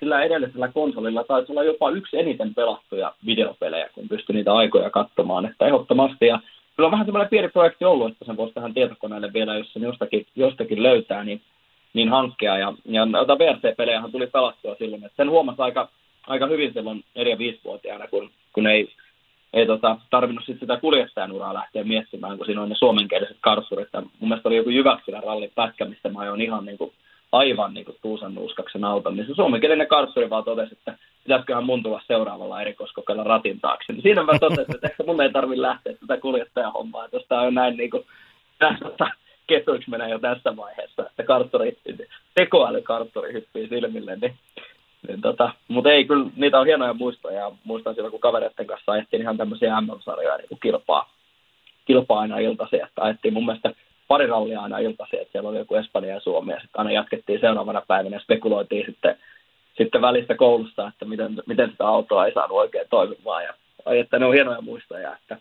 sillä edellisellä konsolilla taisi olla jopa yksi eniten pelattuja videopelejä, kun pystyi niitä aikoja katsomaan. Että ehdottomasti. Ja kyllä on vähän semmoinen pieni projekti ollut, että sen voisi tähän tietokoneelle vielä, jos sen jostakin, jostakin löytää, niin, niin hankkia. Ja, ja noita VRC-pelejähän tuli pelattua silloin. Että sen huomasi aika, aika hyvin silloin 4-5-vuotiaana, kun, kun ei ei tota, tarvinnut sit sitä kuljettajan uraa lähteä miettimään, kun siinä on ne suomenkieliset karsurit. Ja mun mielestä oli joku Jyväskylän rallin pätkä, mistä mä ajoin ihan niin kuin, aivan niin kuin tuusan nuuskaksen auton. Niin se suomenkielinen karsuri vaan totesi, että pitäisiköhän mun tulla seuraavalla erikoiskokeilla ratin taakse. Niin siinä mä totesin, että ehkä mun ei tarvitse lähteä tätä kuljettajan hommaa, jos tää on näin niin kuin, tässä ketuiksi jo tässä vaiheessa, että karttori, tekoälykarttori hyppii silmille, niin niin tota, mutta ei, kyllä niitä on hienoja muistoja. Muistan silloin, kun kavereiden kanssa ajettiin ihan tämmöisiä MM-sarjoja niin kilpaa, kilpaa aina iltaisin. Että ajettiin mun mielestä pari rallia aina iltaisin, että siellä oli joku Espanja ja Suomi. Ja sitten aina jatkettiin seuraavana päivänä ja spekuloitiin sitten, sitten välistä koulussa, että miten, miten sitä autoa ei saanut oikein toimimaan. Ja että ne on hienoja muistoja. Että,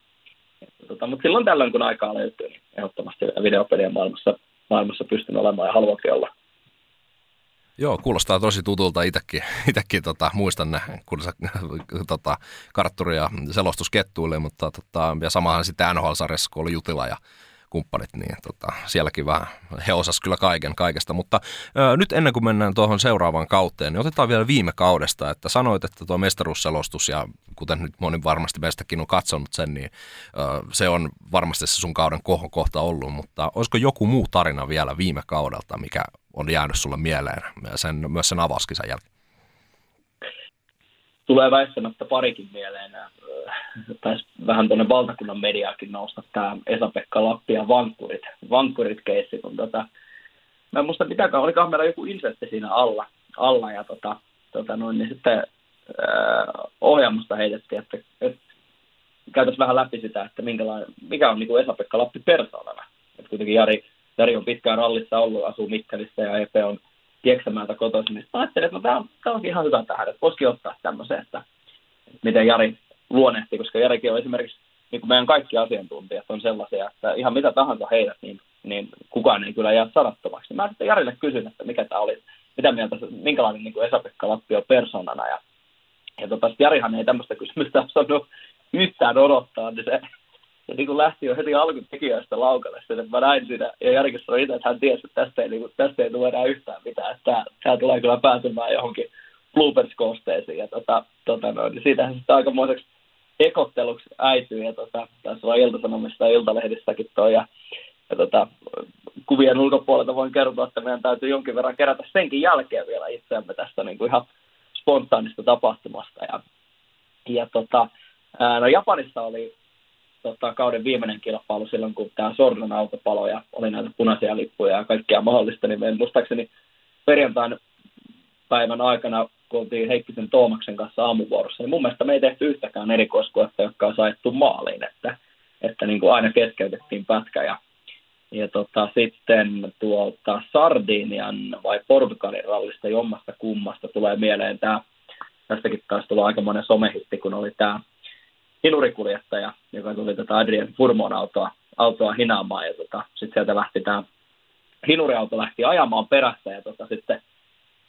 että tota, mutta silloin tällöin, kun aikaa löytyy, niin ehdottomasti videopelien maailmassa, maailmassa pystyn olemaan ja haluankin olla. Joo, kuulostaa tosi tutulta itsekin. Itekin tota, muistan ne, kun se tota, kartturi ja selostus kettuille, mutta tota, ja samahan sitten NHL-sarjassa, kun oli Jutila ja kumppanit, niin tota, sielläkin vähän he osas kyllä kaiken kaikesta. Mutta ö, nyt ennen kuin mennään tuohon seuraavaan kauteen, niin otetaan vielä viime kaudesta, että sanoit, että tuo mestaruusselostus ja kuten nyt moni varmasti meistäkin on katsonut sen, niin ö, se on varmasti se sun kauden kohokohta ollut, mutta olisiko joku muu tarina vielä viime kaudelta, mikä on jäänyt sulle mieleen sen, myös sen avauskisan jälkeen? tulee väistämättä parikin mieleen. Taisi vähän tuonne valtakunnan mediaakin nousta tämä Esa-Pekka Lappi ja Vankkurit, Vankkurit keissi, kun tota, mä en muista mitäkään, olikohan meillä joku insertti siinä alla, alla ja tota, tota noin, niin sitten äh, ohjaamusta heitettiin, että, että käytäisiin vähän läpi sitä, että mikä on niin Esa-Pekka Lappi persoonana. Että kuitenkin Jari, Jari on pitkään rallissa ollut, asuu Mikkelissä ja Epe on Kieksämäältä kotoisin, niin ajattelin, että no, tämä, on, tämä onkin ihan hyvä tähän, että voisikin ottaa tämmöisen, että, miten Jari luonnehti, koska Jarikin on esimerkiksi, niin kuin meidän kaikki asiantuntijat on sellaisia, että ihan mitä tahansa heidät, niin, niin kukaan ei kyllä jää sadattomaksi. Mä sitten Jarille kysyin, että mikä tämä oli, mitä mieltä, minkälainen niin Esa-Pekka Lappi on persoonana, ja, ja tota, Jarihan ei tämmöistä kysymystä osannut yhtään odottaa, niin se ja niin kuin lähti jo heti alkutekijöistä laukalle että mä näin siinä, ja Jarikin sanoi itse, että hän tiesi, että tästä ei, niin kuin, tästä ei tule enää yhtään mitään, että tämä, tämä tulee kyllä päätymään johonkin bloopers-kosteisiin, ja tota, tota noin, niin siitähän sitten aikamoiseksi ekotteluksi äityy, ja tota, tässä on Ilta-Sanomissa ja Iltalehdissäkin toi, ja, ja tota, kuvien ulkopuolelta voin kertoa, että meidän täytyy jonkin verran kerätä senkin jälkeen vielä itseämme tästä niin kuin ihan spontaanista tapahtumasta, ja, ja tota, No Japanissa oli tota, kauden viimeinen kilpailu silloin, kun tämä Sordon autopalo ja oli näitä punaisia lippuja ja kaikkea mahdollista, niin me muistaakseni perjantain päivän aikana, kun oltiin Heikkisen Toomaksen kanssa aamuvuorossa, niin mun mielestä me ei tehty yhtäkään erikoiskuetta, jotka on saettu maaliin, että, että niin kuin aina keskeytettiin pätkä ja ja tota, sitten tuolta Sardinian vai Portugalin rallista jommasta kummasta tulee mieleen tämä, tästäkin taas tulee aikamoinen somehitti, kun oli tämä hinurikuljettaja, joka tuli tätä Adrian Furmon autoa, autoa hinaamaan ja tota, sitten sieltä lähti tämä hinuriauto lähti ajamaan perässä ja tota, sitten,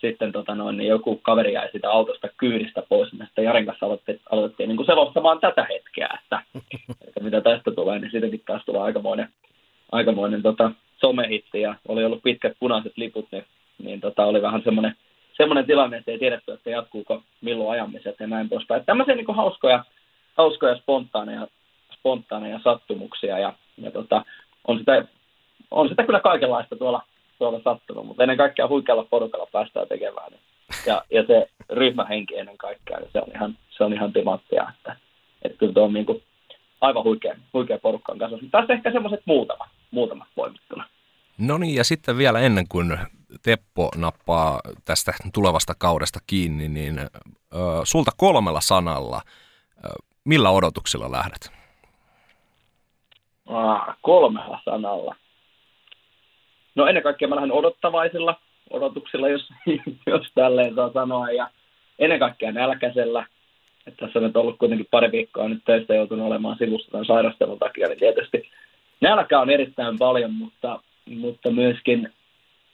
sitten tota noin, niin joku kaveri jäi sitä autosta kyydistä pois, ja sitten Jarin kanssa aloitettiin, aloitettiin niin kuin selostamaan tätä hetkeä, että, että mitä tästä tulee, niin siitäkin taas tulee aikamoinen, aikamoinen tota, somehitti ja oli ollut pitkät punaiset liput, niin, niin tota, oli vähän semmoinen, semmoinen tilanne, että ei tiedetty, että jatkuuko milloin ajamiset ja näin poispäin. Tämmöisiä niin hauskoja, hauskoja spontaaneja, spontaaneja sattumuksia ja, ja tota, on, sitä, on sitä kyllä kaikenlaista tuolla, tuolla sattunut, mutta ennen kaikkea huikealla porukalla päästään tekemään. Niin, ja, ja se ryhmähenki ennen kaikkea, niin se on ihan, se on ihan timanttia, että, että kyllä tuo on niin kuin aivan huikea, huikea porukka on kanssa. Tässä ehkä semmoiset muutamat, muutamat voimittuna. No niin, ja sitten vielä ennen kuin Teppo nappaa tästä tulevasta kaudesta kiinni, niin ö, sulta kolmella sanalla millä odotuksilla lähdet? Ah, kolmella sanalla. No ennen kaikkea mä lähden odottavaisilla odotuksilla, jos, jos tälleen saa sanoa, ja ennen kaikkea nälkäisellä. Että tässä on nyt ollut kuitenkin pari viikkoa nyt töistä joutunut olemaan sivussa tämän sairastelun takia, niin tietysti nälkä on erittäin paljon, mutta, mutta myöskin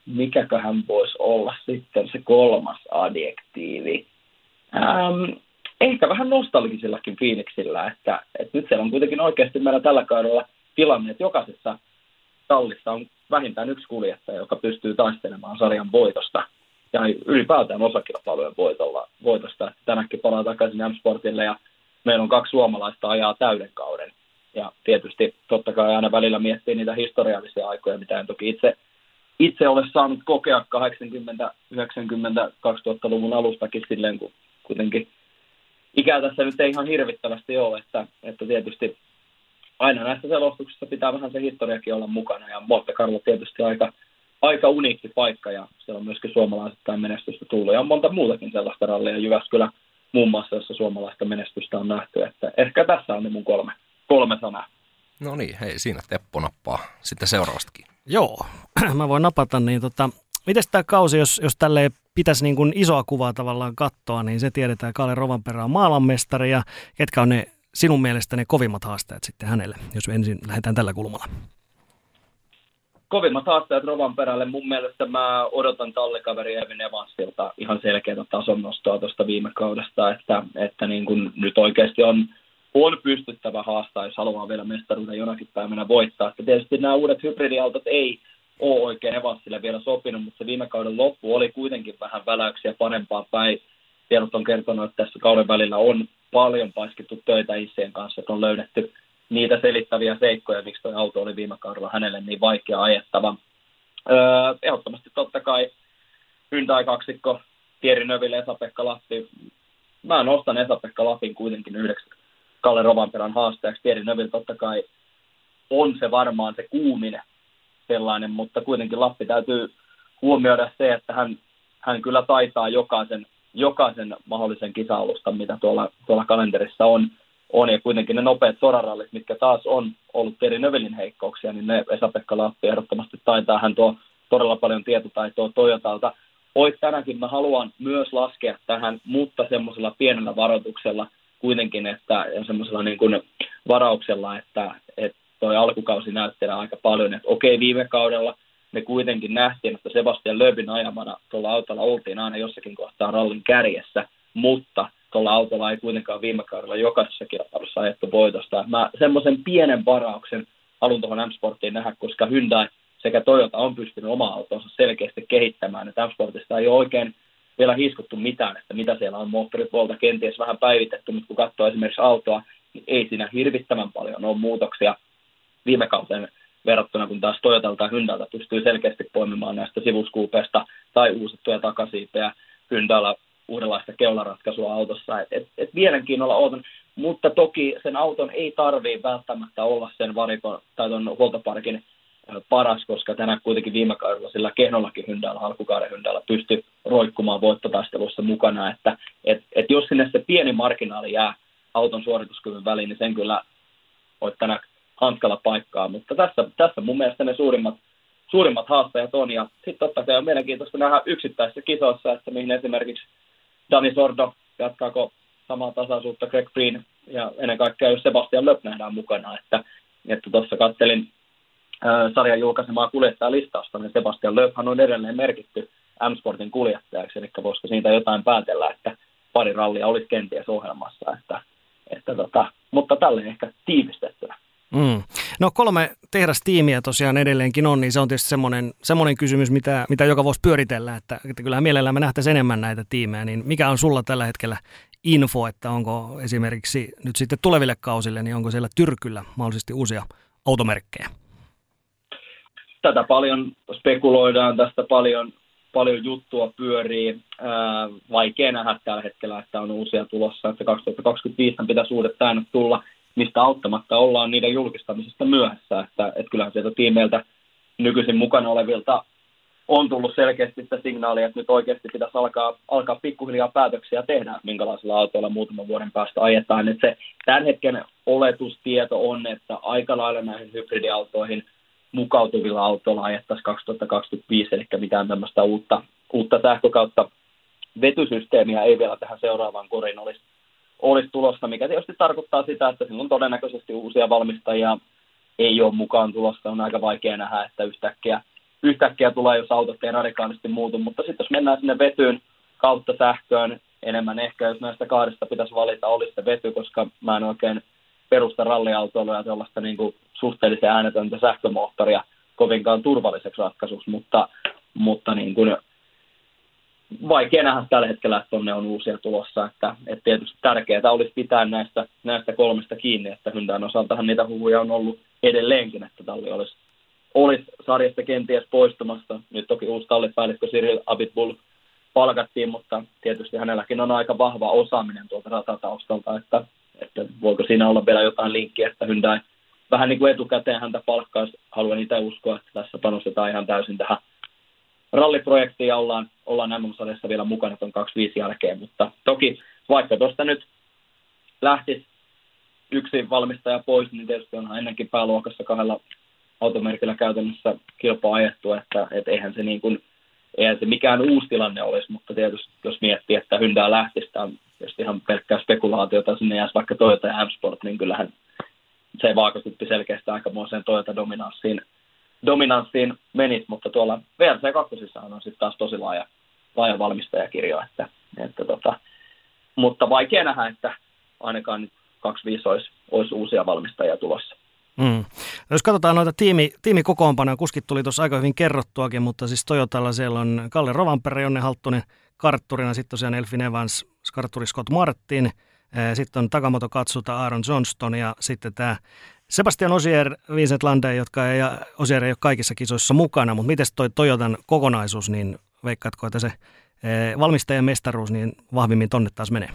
mikäköhän voisi olla sitten se kolmas adjektiivi. Ähm, ehkä vähän nostalgisillakin fiiliksillä, että, että nyt siellä on kuitenkin oikeasti meillä tällä kaudella tilanne, että jokaisessa tallissa on vähintään yksi kuljettaja, joka pystyy taistelemaan sarjan voitosta ja ylipäätään osakilpailujen voitolla, voitosta. Tänäkin palaa takaisin M-Sportille ja meillä on kaksi suomalaista ajaa täyden kauden. Ja tietysti totta kai aina välillä miettii niitä historiallisia aikoja, mitä en toki itse, itse ole saanut kokea 80, 90, 2000-luvun alustakin silleen, kun kuitenkin ikää tässä nyt ei ihan hirvittävästi ole, että, että tietysti aina näissä selostuksissa pitää vähän se historiakin olla mukana, ja Monte Carlo tietysti aika, aika uniikki paikka, ja siellä on myöskin suomalaisittain menestystä tullut, ja on monta muutakin sellaista rallia, Jyväskylä muun muassa, jossa suomalaista menestystä on nähty, että ehkä tässä on ne mun kolme, kolme sanaa. No niin, hei, siinä Teppo nappaa sitten seuraavastakin. Joo, mä voin napata, niin tota, miten tämä kausi, jos, jos tälle pitäisi niin kuin isoa kuvaa tavallaan katsoa, niin se tiedetään, Kalle Rovanperä on maailmanmestari ja ketkä on ne sinun mielestä ne kovimmat haasteet sitten hänelle, jos ensin lähdetään tällä kulmalla? Kovimmat haasteet Rovanperälle. Mun mielestä mä odotan tallikaveri Evin Evansilta ihan selkeää tason nostoa tuosta viime kaudesta, että, että niin kuin nyt oikeasti on on pystyttävä haastaa, jos haluaa vielä mestaruuden jonakin päivänä voittaa. Että tietysti nämä uudet hybridiautot ei ole oikein Evansille vielä sopinut, mutta se viime kauden loppu oli kuitenkin vähän väläyksiä parempaa päin. Tiedot on kertonut, että tässä kauden välillä on paljon paiskittu töitä Issien kanssa, että on löydetty niitä selittäviä seikkoja, miksi tuo auto oli viime kaudella hänelle niin vaikea ajettava. Öö, ehdottomasti totta kai Hyundai-kaksikko, Thierry Növille, Esa-Pekka Lappi. Mä nostan Esa-Pekka Lapin kuitenkin yhdeksi Kalle Rovanperän haastajaksi. Thierry Növille totta kai on se varmaan se kuuminen sellainen, mutta kuitenkin Lappi täytyy huomioida se, että hän, hän kyllä taitaa jokaisen, jokaisen mahdollisen kisaalusta, mitä tuolla, tuolla kalenterissa on, on. Ja kuitenkin ne nopeat sorarallit, mitkä taas on ollut Teri Növelin heikkouksia, niin ne Esa-Pekka Lappi ehdottomasti taitaa. Hän tuo todella paljon tietotaitoa Toyotalta. Oit tänäkin mä haluan myös laskea tähän, mutta semmoisella pienellä varoituksella kuitenkin, että semmoisella niin kuin varauksella, että, että toi alkukausi näyttää aika paljon, että okei, viime kaudella me kuitenkin nähtiin, että Sebastian Löbin ajamana tuolla autolla oltiin aina jossakin kohtaa rallin kärjessä, mutta tuolla autolla ei kuitenkaan viime kaudella jokaisessa kilpailussa ajettu voitosta. Mä semmoisen pienen varauksen haluan tuohon M-Sporttiin nähdä, koska Hyundai sekä Toyota on pystynyt oma autonsa selkeästi kehittämään. Että M-Sportista ei ole oikein vielä hiskuttu mitään, että mitä siellä on moottoripuolta kenties vähän päivitetty, mutta kun katsoo esimerkiksi autoa, niin ei siinä hirvittävän paljon ole muutoksia viime kauteen verrattuna, kun taas Toyotalta ja Hyundalta pystyy selkeästi poimimaan näistä sivuskuupeista tai uusittuja takasiipeä Hyndalla uudenlaista keularatkaisua autossa. Et, et, et mielenkiinnolla odotan, mutta toki sen auton ei tarvii välttämättä olla sen varikon tai tuon huoltoparkin paras, koska tänään kuitenkin viime kaudella sillä kehnollakin Hyndalla, alkukauden Hyndalla pystyi roikkumaan voittotaistelussa mukana, että et, et jos sinne se pieni marginaali jää auton suorituskyvyn väliin, niin sen kyllä voit tänään hanskalla paikkaa, mutta tässä, tässä mun mielestä ne suurimmat, suurimmat haastajat on, ja sitten totta kai on mielenkiintoista nähdä yksittäisissä kisoissa, että mihin esimerkiksi Dani Sordo, jatkaako samaa tasaisuutta Greg Green, ja ennen kaikkea jos Sebastian Löp nähdään mukana, että että tuossa kattelin äh, sarjan julkaisemaa kuljettajalistausta, niin Sebastian Löphan on edelleen merkitty M-Sportin kuljettajaksi, eli voisiko siitä jotain päätellä, että pari rallia olisi kenties ohjelmassa, että, että tota, mutta tälle ehkä tiivistettynä. Mm. No kolme tehdastiimiä tosiaan edelleenkin on, niin se on tietysti semmoinen, semmoinen kysymys, mitä, mitä joka voisi pyöritellä, että, että kyllähän mielellään me nähtäisiin enemmän näitä tiimejä, niin mikä on sulla tällä hetkellä info, että onko esimerkiksi nyt sitten tuleville kausille, niin onko siellä Tyrkyllä mahdollisesti uusia automerkkejä? Tätä paljon spekuloidaan, tästä paljon, paljon juttua pyörii. Ää, vaikea nähdä tällä hetkellä, että on uusia tulossa, että 2025 pitäisi uudet säännöt tulla – mistä auttamatta ollaan niiden julkistamisesta myöhässä. Että, että kyllähän sieltä tiimeiltä nykyisin mukana olevilta on tullut selkeästi sitä signaalia, että nyt oikeasti pitäisi alkaa, alkaa pikkuhiljaa päätöksiä tehdä, minkälaisella autoilla muutaman vuoden päästä ajetaan. Että se tämän hetken oletustieto on, että aika lailla näihin hybridiautoihin mukautuvilla autoilla ajettaisiin 2025, eli mitään tämmöistä uutta, uutta sähkökautta vetysysteemiä ei vielä tähän seuraavaan korin olisi olisi tulossa, mikä tietysti tarkoittaa sitä, että silloin todennäköisesti uusia valmistajia ei ole mukaan tulossa. On aika vaikea nähdä, että yhtäkkiä, yhtäkkiä tulee, jos autot ei radikaalisti muutu. Mutta sitten jos mennään sinne vetyyn kautta sähköön, enemmän ehkä, jos näistä kahdesta pitäisi valita, olisi se vety, koska mä en oikein perusta ralliautoilua ja sellaista niin kuin suhteellisen äänetöntä sähkömoottoria kovinkaan turvalliseksi ratkaisuksi, mutta, mutta niin kuin vaikea nähdä tällä hetkellä, että tonne on uusia tulossa. Että, että tietysti tärkeää olisi pitää näistä, näistä kolmesta kiinni, että Hyndään osaltahan niitä huhuja on ollut edelleenkin, että talli olisi, olisi sarjasta kenties poistumasta. Nyt toki uusi tallipäällikkö Cyril Abitbull palkattiin, mutta tietysti hänelläkin on aika vahva osaaminen tuolta ratataustalta, että, että voiko siinä olla vielä jotain linkkiä, että Hyundai vähän niin kuin etukäteen häntä palkkaisi. Haluan itse uskoa, että tässä panostetaan ihan täysin tähän ralliprojektiin ja ollaan, ollaan MM-sarjassa vielä mukana tuon 25 jälkeen, mutta toki vaikka tuosta nyt lähtisi yksi valmistaja pois, niin tietysti onhan ennenkin pääluokassa kahdella automerkillä käytännössä kilpaa ajettu, että et eihän se niin kuin, eihän se mikään uusi tilanne olisi, mutta tietysti jos miettii, että Hyndää lähtisi, tämä on tietysti ihan pelkkää spekulaatiota, sinne jäisi vaikka Toyota ja M-Sport, niin kyllähän se vaakastutti selkeästi aikamoiseen Toyota-dominanssiin dominanssiin menisi, mutta tuolla VRC 2 on sitten taas tosi laaja, laaja valmistajakirjo, että, että tota, mutta vaikea nähdä, että ainakaan nyt 2025 olisi, olisi uusia valmistajia tulossa. Mm. No jos katsotaan noita tiimi, tiimikokoonpanoja, kuskit tuli tuossa aika hyvin kerrottuakin, mutta siis Toyotalla siellä on Kalle Rovanperä, Jonne Halttunen kartturina, sitten tosiaan Elfin Evans, kartturi Scott Martin, sitten on Takamoto Katsuta, Aaron Johnston ja sitten tämä Sebastian Osier, Vincent Lande, jotka ei, Osier ei ole kaikissa kisoissa mukana, mutta miten toi Toyotan kokonaisuus, niin veikkaatko, että se valmistajan mestaruus niin vahvimmin tonne taas menee?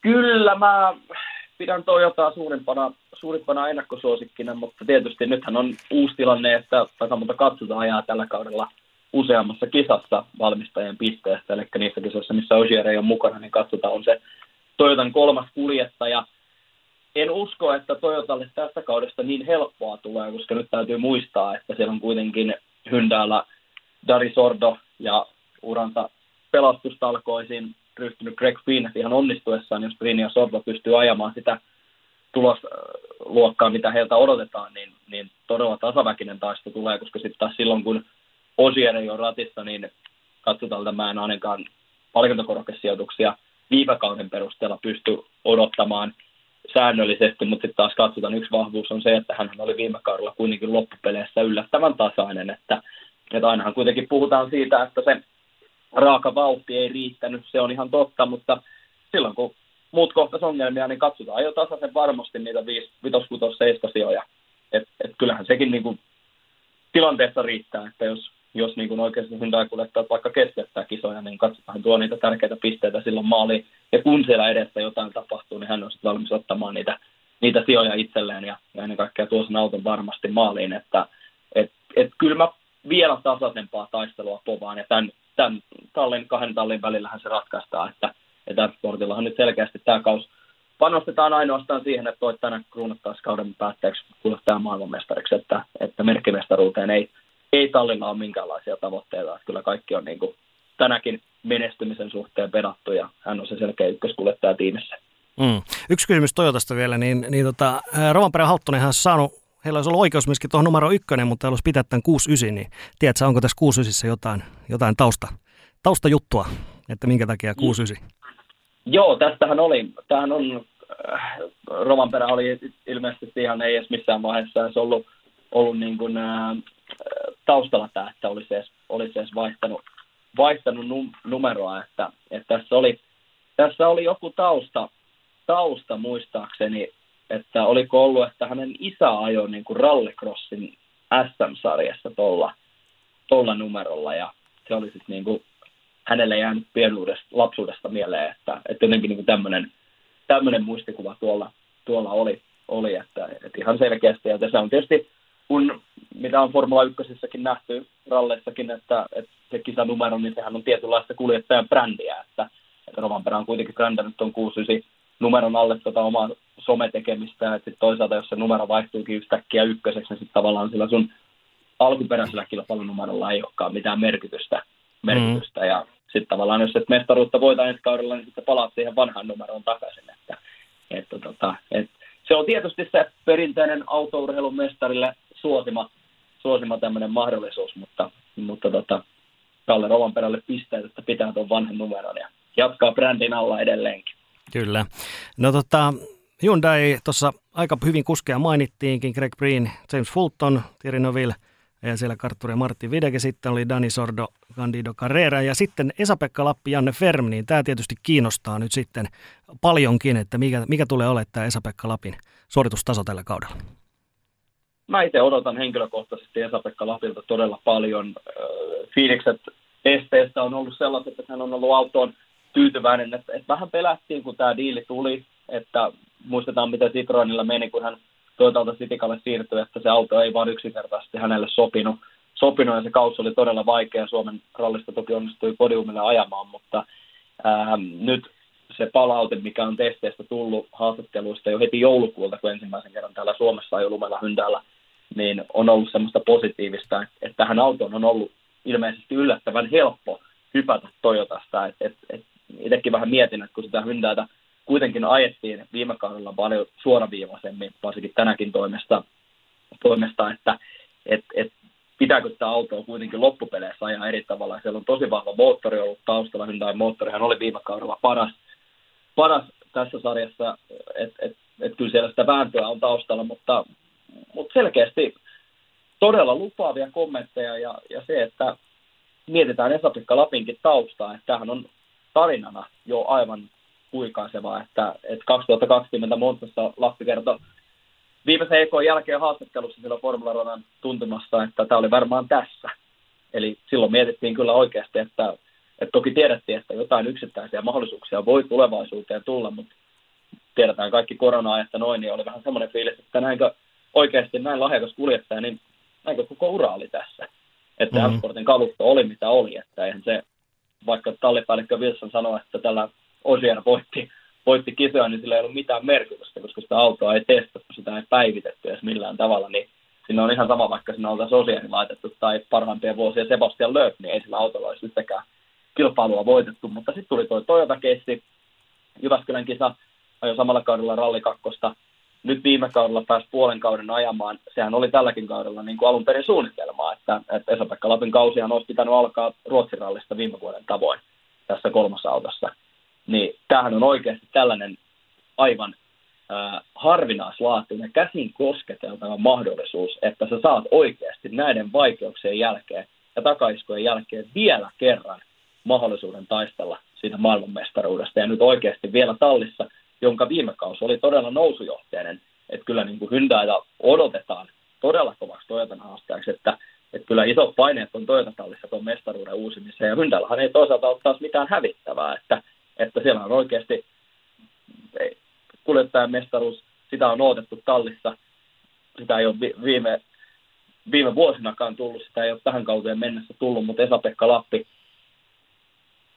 Kyllä, mä pidän Toyotaa suurimpana, suurimpana ennakkosuosikkina, mutta tietysti nythän on uusi tilanne, että Takamoto Katsuta ajaa tällä kaudella – useammassa kisassa valmistajien pisteestä, eli niissä kisoissa, missä Ogier ei ole mukana, niin katsotaan on se Toyotan kolmas kuljettaja. En usko, että Toyotalle tästä kaudesta niin helppoa tulee, koska nyt täytyy muistaa, että siellä on kuitenkin Hyndäällä Dari Sordo ja uransa pelastustalkoisiin ryhtynyt. Greg Finn ihan onnistuessaan, jos Finn ja Sordo pystyy ajamaan sitä tulosluokkaa, mitä heiltä odotetaan, niin, niin todella tasaväkinen taisto tulee, koska sitten taas silloin, kun Osier ei ole ratissa, niin katsotaan, että mä en ainakaan palkintokorokesijoituksia viime kauden perusteella pysty odottamaan säännöllisesti, mutta sitten taas katsotaan, yksi vahvuus on se, että hän oli viime kaudella kuitenkin loppupeleissä yllättävän tasainen, että, että ainahan kuitenkin puhutaan siitä, että se raaka vauhti ei riittänyt, se on ihan totta, mutta silloin kun muut kohtas ongelmia, niin katsotaan jo tasaisen varmasti niitä 5, 5, 6, 7 sijoja. Et, et kyllähän sekin niin kuin tilanteessa riittää, että jos jos niin kuin oikeasti Hyundai kuljettaa vaikka keskeyttää kisoja, niin katsotaan tuo niitä tärkeitä pisteitä silloin maaliin. Ja kun siellä edessä jotain tapahtuu, niin hän on sitten valmis ottamaan niitä, niitä sijoja itselleen ja, ja ennen kaikkea tuo sen auton varmasti maaliin. Että et, et kyllä mä vielä tasaisempaa taistelua povaan ja tämän, tämän tallin, kahden tallin välillähän se ratkaistaan, että, että sportillahan nyt selkeästi tämä kaus panostetaan ainoastaan siihen, että toi tänä kruunattaisiin kauden päätteeksi kuljettaa maailmanmestariksi, että, että merkkimestaruuteen ei, ei tallilla ole minkäänlaisia tavoitteita. Että kyllä kaikki on niin kuin tänäkin menestymisen suhteen pedattu ja hän on se selkeä ykköskuljettaja tiimissä. Mm. Yksi kysymys Toyotasta vielä, niin, niin tota, Rovanperä Halttunen on saanut, heillä olisi ollut oikeus myöskin tuohon numero ykkönen, mutta olisi pitää tämän 69, niin tiedätkö, onko tässä 69 jotain, jotain tausta, taustajuttua, että minkä takia 69? Joo, tästähän oli, tämähän on, äh, Rovanperä oli ilmeisesti ihan ei edes missään vaiheessa se ollut, ollut niin kuin, äh, taustalla tämä, että olisi edes, olisi edes vaihtanut, vaihtanut num, numeroa, että, että tässä, oli, tässä oli joku tausta, tausta muistaakseni, että oliko ollut, että hänen isä ajoi niin kuin rallycrossin SM-sarjassa tuolla tolla numerolla ja se oli sitten niin kuin hänelle jäänyt pienuudesta, lapsuudesta mieleen, että, että jotenkin niin tämmöinen tämmöinen muistikuva tuolla, tuolla oli, oli että, että ihan selkeästi. Ja se on tietysti kun mitä on Formula 1 nähty ralleissakin, että, että se kisanumero, niin sehän on tietynlaista kuljettajan brändiä, että, että Rovanperä on kuitenkin brändännyt tuon 69 numeron alle tuota omaa sometekemistä, ja sitten toisaalta jos se numero vaihtuukin yhtäkkiä ykköseksi, niin sitten tavallaan sillä sun alkuperäisellä kilpailunumerolla ei olekaan mitään merkitystä, merkitystä. Mm. ja sitten tavallaan jos et mestaruutta voita ensi kaudella, niin sitten palaat siihen vanhaan numeroon takaisin, että, että, tota, että se on tietysti se perinteinen autourheilun mestarille suosima, suosima tämmöinen mahdollisuus, mutta, mutta tota, Kalle Rovanperälle pisteet, että pitää tuon vanhan numeron ja jatkaa brändin alla edelleenkin. Kyllä. No tota, Hyundai tuossa aika hyvin kuskeja mainittiinkin, Greg Breen, James Fulton, Thierry Noville ja siellä kartturi Martti Videke, sitten oli Dani Sordo, Candido Carrera ja sitten Esa-Pekka Lappi, Janne Ferm, niin tämä tietysti kiinnostaa nyt sitten paljonkin, että mikä, mikä tulee olemaan tämä Esa-Pekka Lapin suoritustaso tällä kaudella mä itse odotan henkilökohtaisesti Esa-Pekka Lapilta todella paljon. Fiilikset esteestä on ollut sellaiset, että hän on ollut autoon tyytyväinen. Että, että vähän pelättiin, kun tämä diili tuli, että muistetaan, miten Citroenilla meni, kun hän toisaalta Sitikalle siirtyi, että se auto ei vaan yksinkertaisesti hänelle sopinut. sopinut ja se kausi oli todella vaikea. Suomen rallista toki onnistui podiumille ajamaan, mutta ää, nyt se palaute, mikä on testeistä tullut haastatteluista jo heti joulukuulta, kun ensimmäisen kerran täällä Suomessa jo lumella hyndäällä niin on ollut semmoista positiivista, että tähän autoon on ollut ilmeisesti yllättävän helppo hypätä Toyotasta. Et, et, et itsekin vähän mietin, että kun sitä Hyndäätä kuitenkin ajettiin viime kaudella paljon suoraviivaisemmin, varsinkin tänäkin toimesta, toimesta että et, et, pitääkö sitä autoa kuitenkin loppupeleissä ajaa eri tavalla. Siellä on tosi vahva moottori ollut taustalla. Hyundai moottorihan oli viime kaudella paras, paras tässä sarjassa, että et, et kyllä siellä sitä vääntöä on taustalla, mutta, mutta selkeästi todella lupaavia kommentteja ja, ja se, että mietitään Esa-Pekka Lapinkin taustaa, että tämähän on tarinana jo aivan huikaisevaa, että, että 2020 Montassa Lappi kertoi viimeisen EK jälkeen haastattelussa sillä Formula Rodan tuntumassa, että tämä oli varmaan tässä. Eli silloin mietittiin kyllä oikeasti, että, että toki tiedettiin, että jotain yksittäisiä mahdollisuuksia voi tulevaisuuteen tulla, mutta tiedetään kaikki korona että noin, niin oli vähän semmoinen fiilis, että näinkö oikeasti näin lahjakas kuljettaja, niin näinkö koko ura oli tässä. Että mm-hmm. M-Sportin kalusto oli mitä oli, että eihän se, vaikka tallipäällikkö Wilson sanoi, että tällä Osier voitti, voitti kisoja, niin sillä ei ollut mitään merkitystä, koska sitä autoa ei testattu, sitä ei päivitetty edes millään tavalla, niin sinne on ihan sama, vaikka sinne oltaisiin Osieri laitettu tai parhaimpien vuosien Sebastian Lööp, niin ei sillä autolla olisi yhtäkään kilpailua voitettu, mutta sitten tuli tuo Toyota-keissi, Jyväskylän kisa ajoi samalla kaudella ralli kakkosta, nyt viime kaudella pääsi puolen kauden ajamaan. Sehän oli tälläkin kaudella niin kuin alun perin suunnitelmaa, että, että Esa-Pekka Lapin kausihan olisi pitänyt alkaa Ruotsin rallista viime vuoden tavoin tässä kolmassa autossa. Niin tämähän on oikeasti tällainen aivan äh, harvinaislaatuinen, käsin kosketeltava mahdollisuus, että sä saat oikeasti näiden vaikeuksien jälkeen ja takaiskojen jälkeen vielä kerran mahdollisuuden taistella siitä maailmanmestaruudesta. Ja nyt oikeasti vielä tallissa – jonka viime kausi oli todella nousujohteinen. Että kyllä niin kuin Hyundaita odotetaan todella kovaksi Toyotan haastajaksi, että, että kyllä isot paineet on Toyota-tallissa tuon mestaruuden uusimiseen. Ja Hyundaillahan ei toisaalta ole taas mitään hävittävää, että, että siellä on oikeasti kuljettajan mestaruus, sitä on odotettu tallissa. Sitä ei ole viime, viime vuosinakaan tullut, sitä ei ole tähän kauteen mennessä tullut, mutta Esa-Pekka Lappi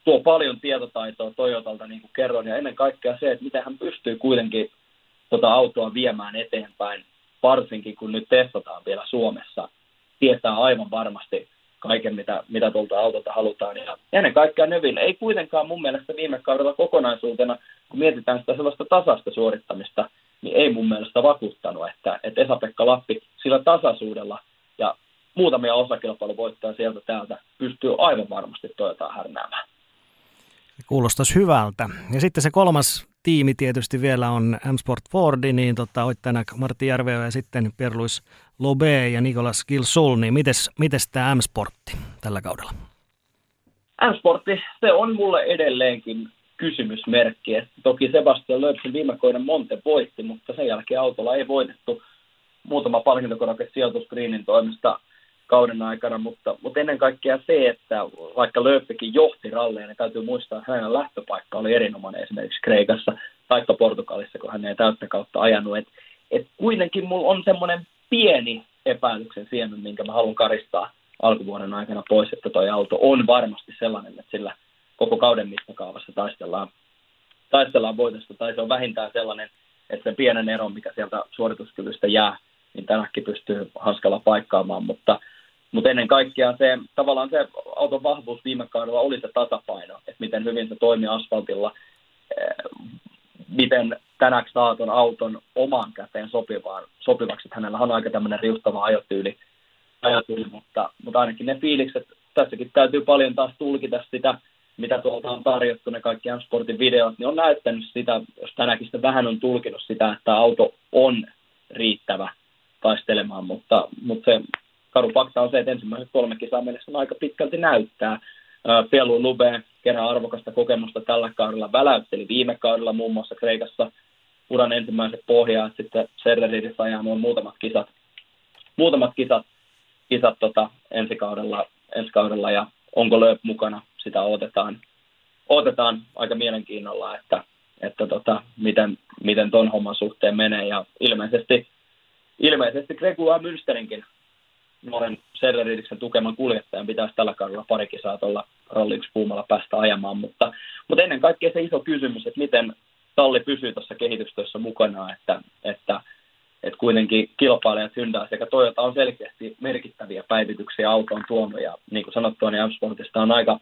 tuo paljon tietotaitoa Toyotalta, niin kuin kerron, ja ennen kaikkea se, että miten hän pystyy kuitenkin tota autoa viemään eteenpäin, varsinkin kun nyt testataan vielä Suomessa, tietää aivan varmasti kaiken, mitä, mitä tuolta autolta halutaan. Ja ennen kaikkea Neville ei kuitenkaan mun mielestä viime kaudella kokonaisuutena, kun mietitään sitä sellaista tasasta suorittamista, niin ei mun mielestä vakuuttanut, että, että Esa-Pekka Lappi sillä tasaisuudella ja muutamia osakilpailuvoittoja sieltä täältä pystyy aivan varmasti Toyotaan härnäämään. Kuulostaisi hyvältä. Ja sitten se kolmas tiimi tietysti vielä on M-Sport Fordi, niin tota, tänä Martti Järveä ja sitten Pierluis Lobe ja Nikolas Gilsul, niin mites, mites tämä M-Sportti tällä kaudella? M-Sportti, se on mulle edelleenkin kysymysmerkki. Toki Sebastian Lööpsin viime kauden Monte voitti, mutta sen jälkeen autolla ei voitettu muutama palkintokorake sijoitusgreenin toimesta – kauden aikana, mutta, mutta ennen kaikkea se, että vaikka Lööppikin johti ralleja, niin täytyy muistaa, että hänen lähtöpaikka oli erinomainen esimerkiksi Kreikassa tai Portugalissa, kun hän ei täyttä kautta ajanut. Et, et kuitenkin mulla on semmoinen pieni epäilyksen siemen, minkä mä haluan karistaa alkuvuoden aikana pois, että toi auto on varmasti sellainen, että sillä koko kauden mittakaavassa taistellaan, taistellaan voitosta, tai se on vähintään sellainen, että se pienen eron, mikä sieltä suorituskyvystä jää, niin tänäkin pystyy hanskalla paikkaamaan, mutta mutta ennen kaikkea se, tavallaan se auton vahvuus viime kaudella oli se tasapaino, että miten hyvin se toimii asfaltilla, eh, miten tänäksi saaton auton omaan käteen sopivaan, sopivaksi. Että hänellä on aika tämmöinen riuhtava ajotyyli, ajotyyli mutta, mutta ainakin ne fiilikset, tässäkin täytyy paljon taas tulkita sitä, mitä tuolta on tarjottu, ne kaikki M-Sportin videot, niin on näyttänyt sitä, jos tänäkin sitä vähän on tulkinut sitä, että auto on riittävä taistelemaan, mutta, mutta se karu fakta on se, että ensimmäiset kolme kisaa mennessä on aika pitkälti näyttää. Pelu Lube kerää arvokasta kokemusta tällä kaudella, väläytteli viime kaudella muun muassa Kreikassa uran ensimmäiset pohjaa, sitten Serreridissä ajaa nuo muutamat kisat, muutamat kisat, kisat tota, ensi, kaudella, ensi kaudella. Ja onko Lööp mukana, sitä odotetaan, odotetaan aika mielenkiinnolla, että, että tota, miten, miten ton homman suhteen menee. Ja ilmeisesti, ilmeisesti Gregua Münsterinkin nuoren Serreridiksen tukeman kuljettajan pitäisi tällä kaudella pari kisaa tuolla ralli puumalla päästä ajamaan, mutta, mutta ennen kaikkea se iso kysymys, että miten talli pysyy tuossa kehitystyössä mukana, että, että, että kuitenkin kilpailijat Hyundai sekä Toyota on selkeästi merkittäviä päivityksiä autoon tuonut ja niin kuin sanottua, niin M-Sportista on aika,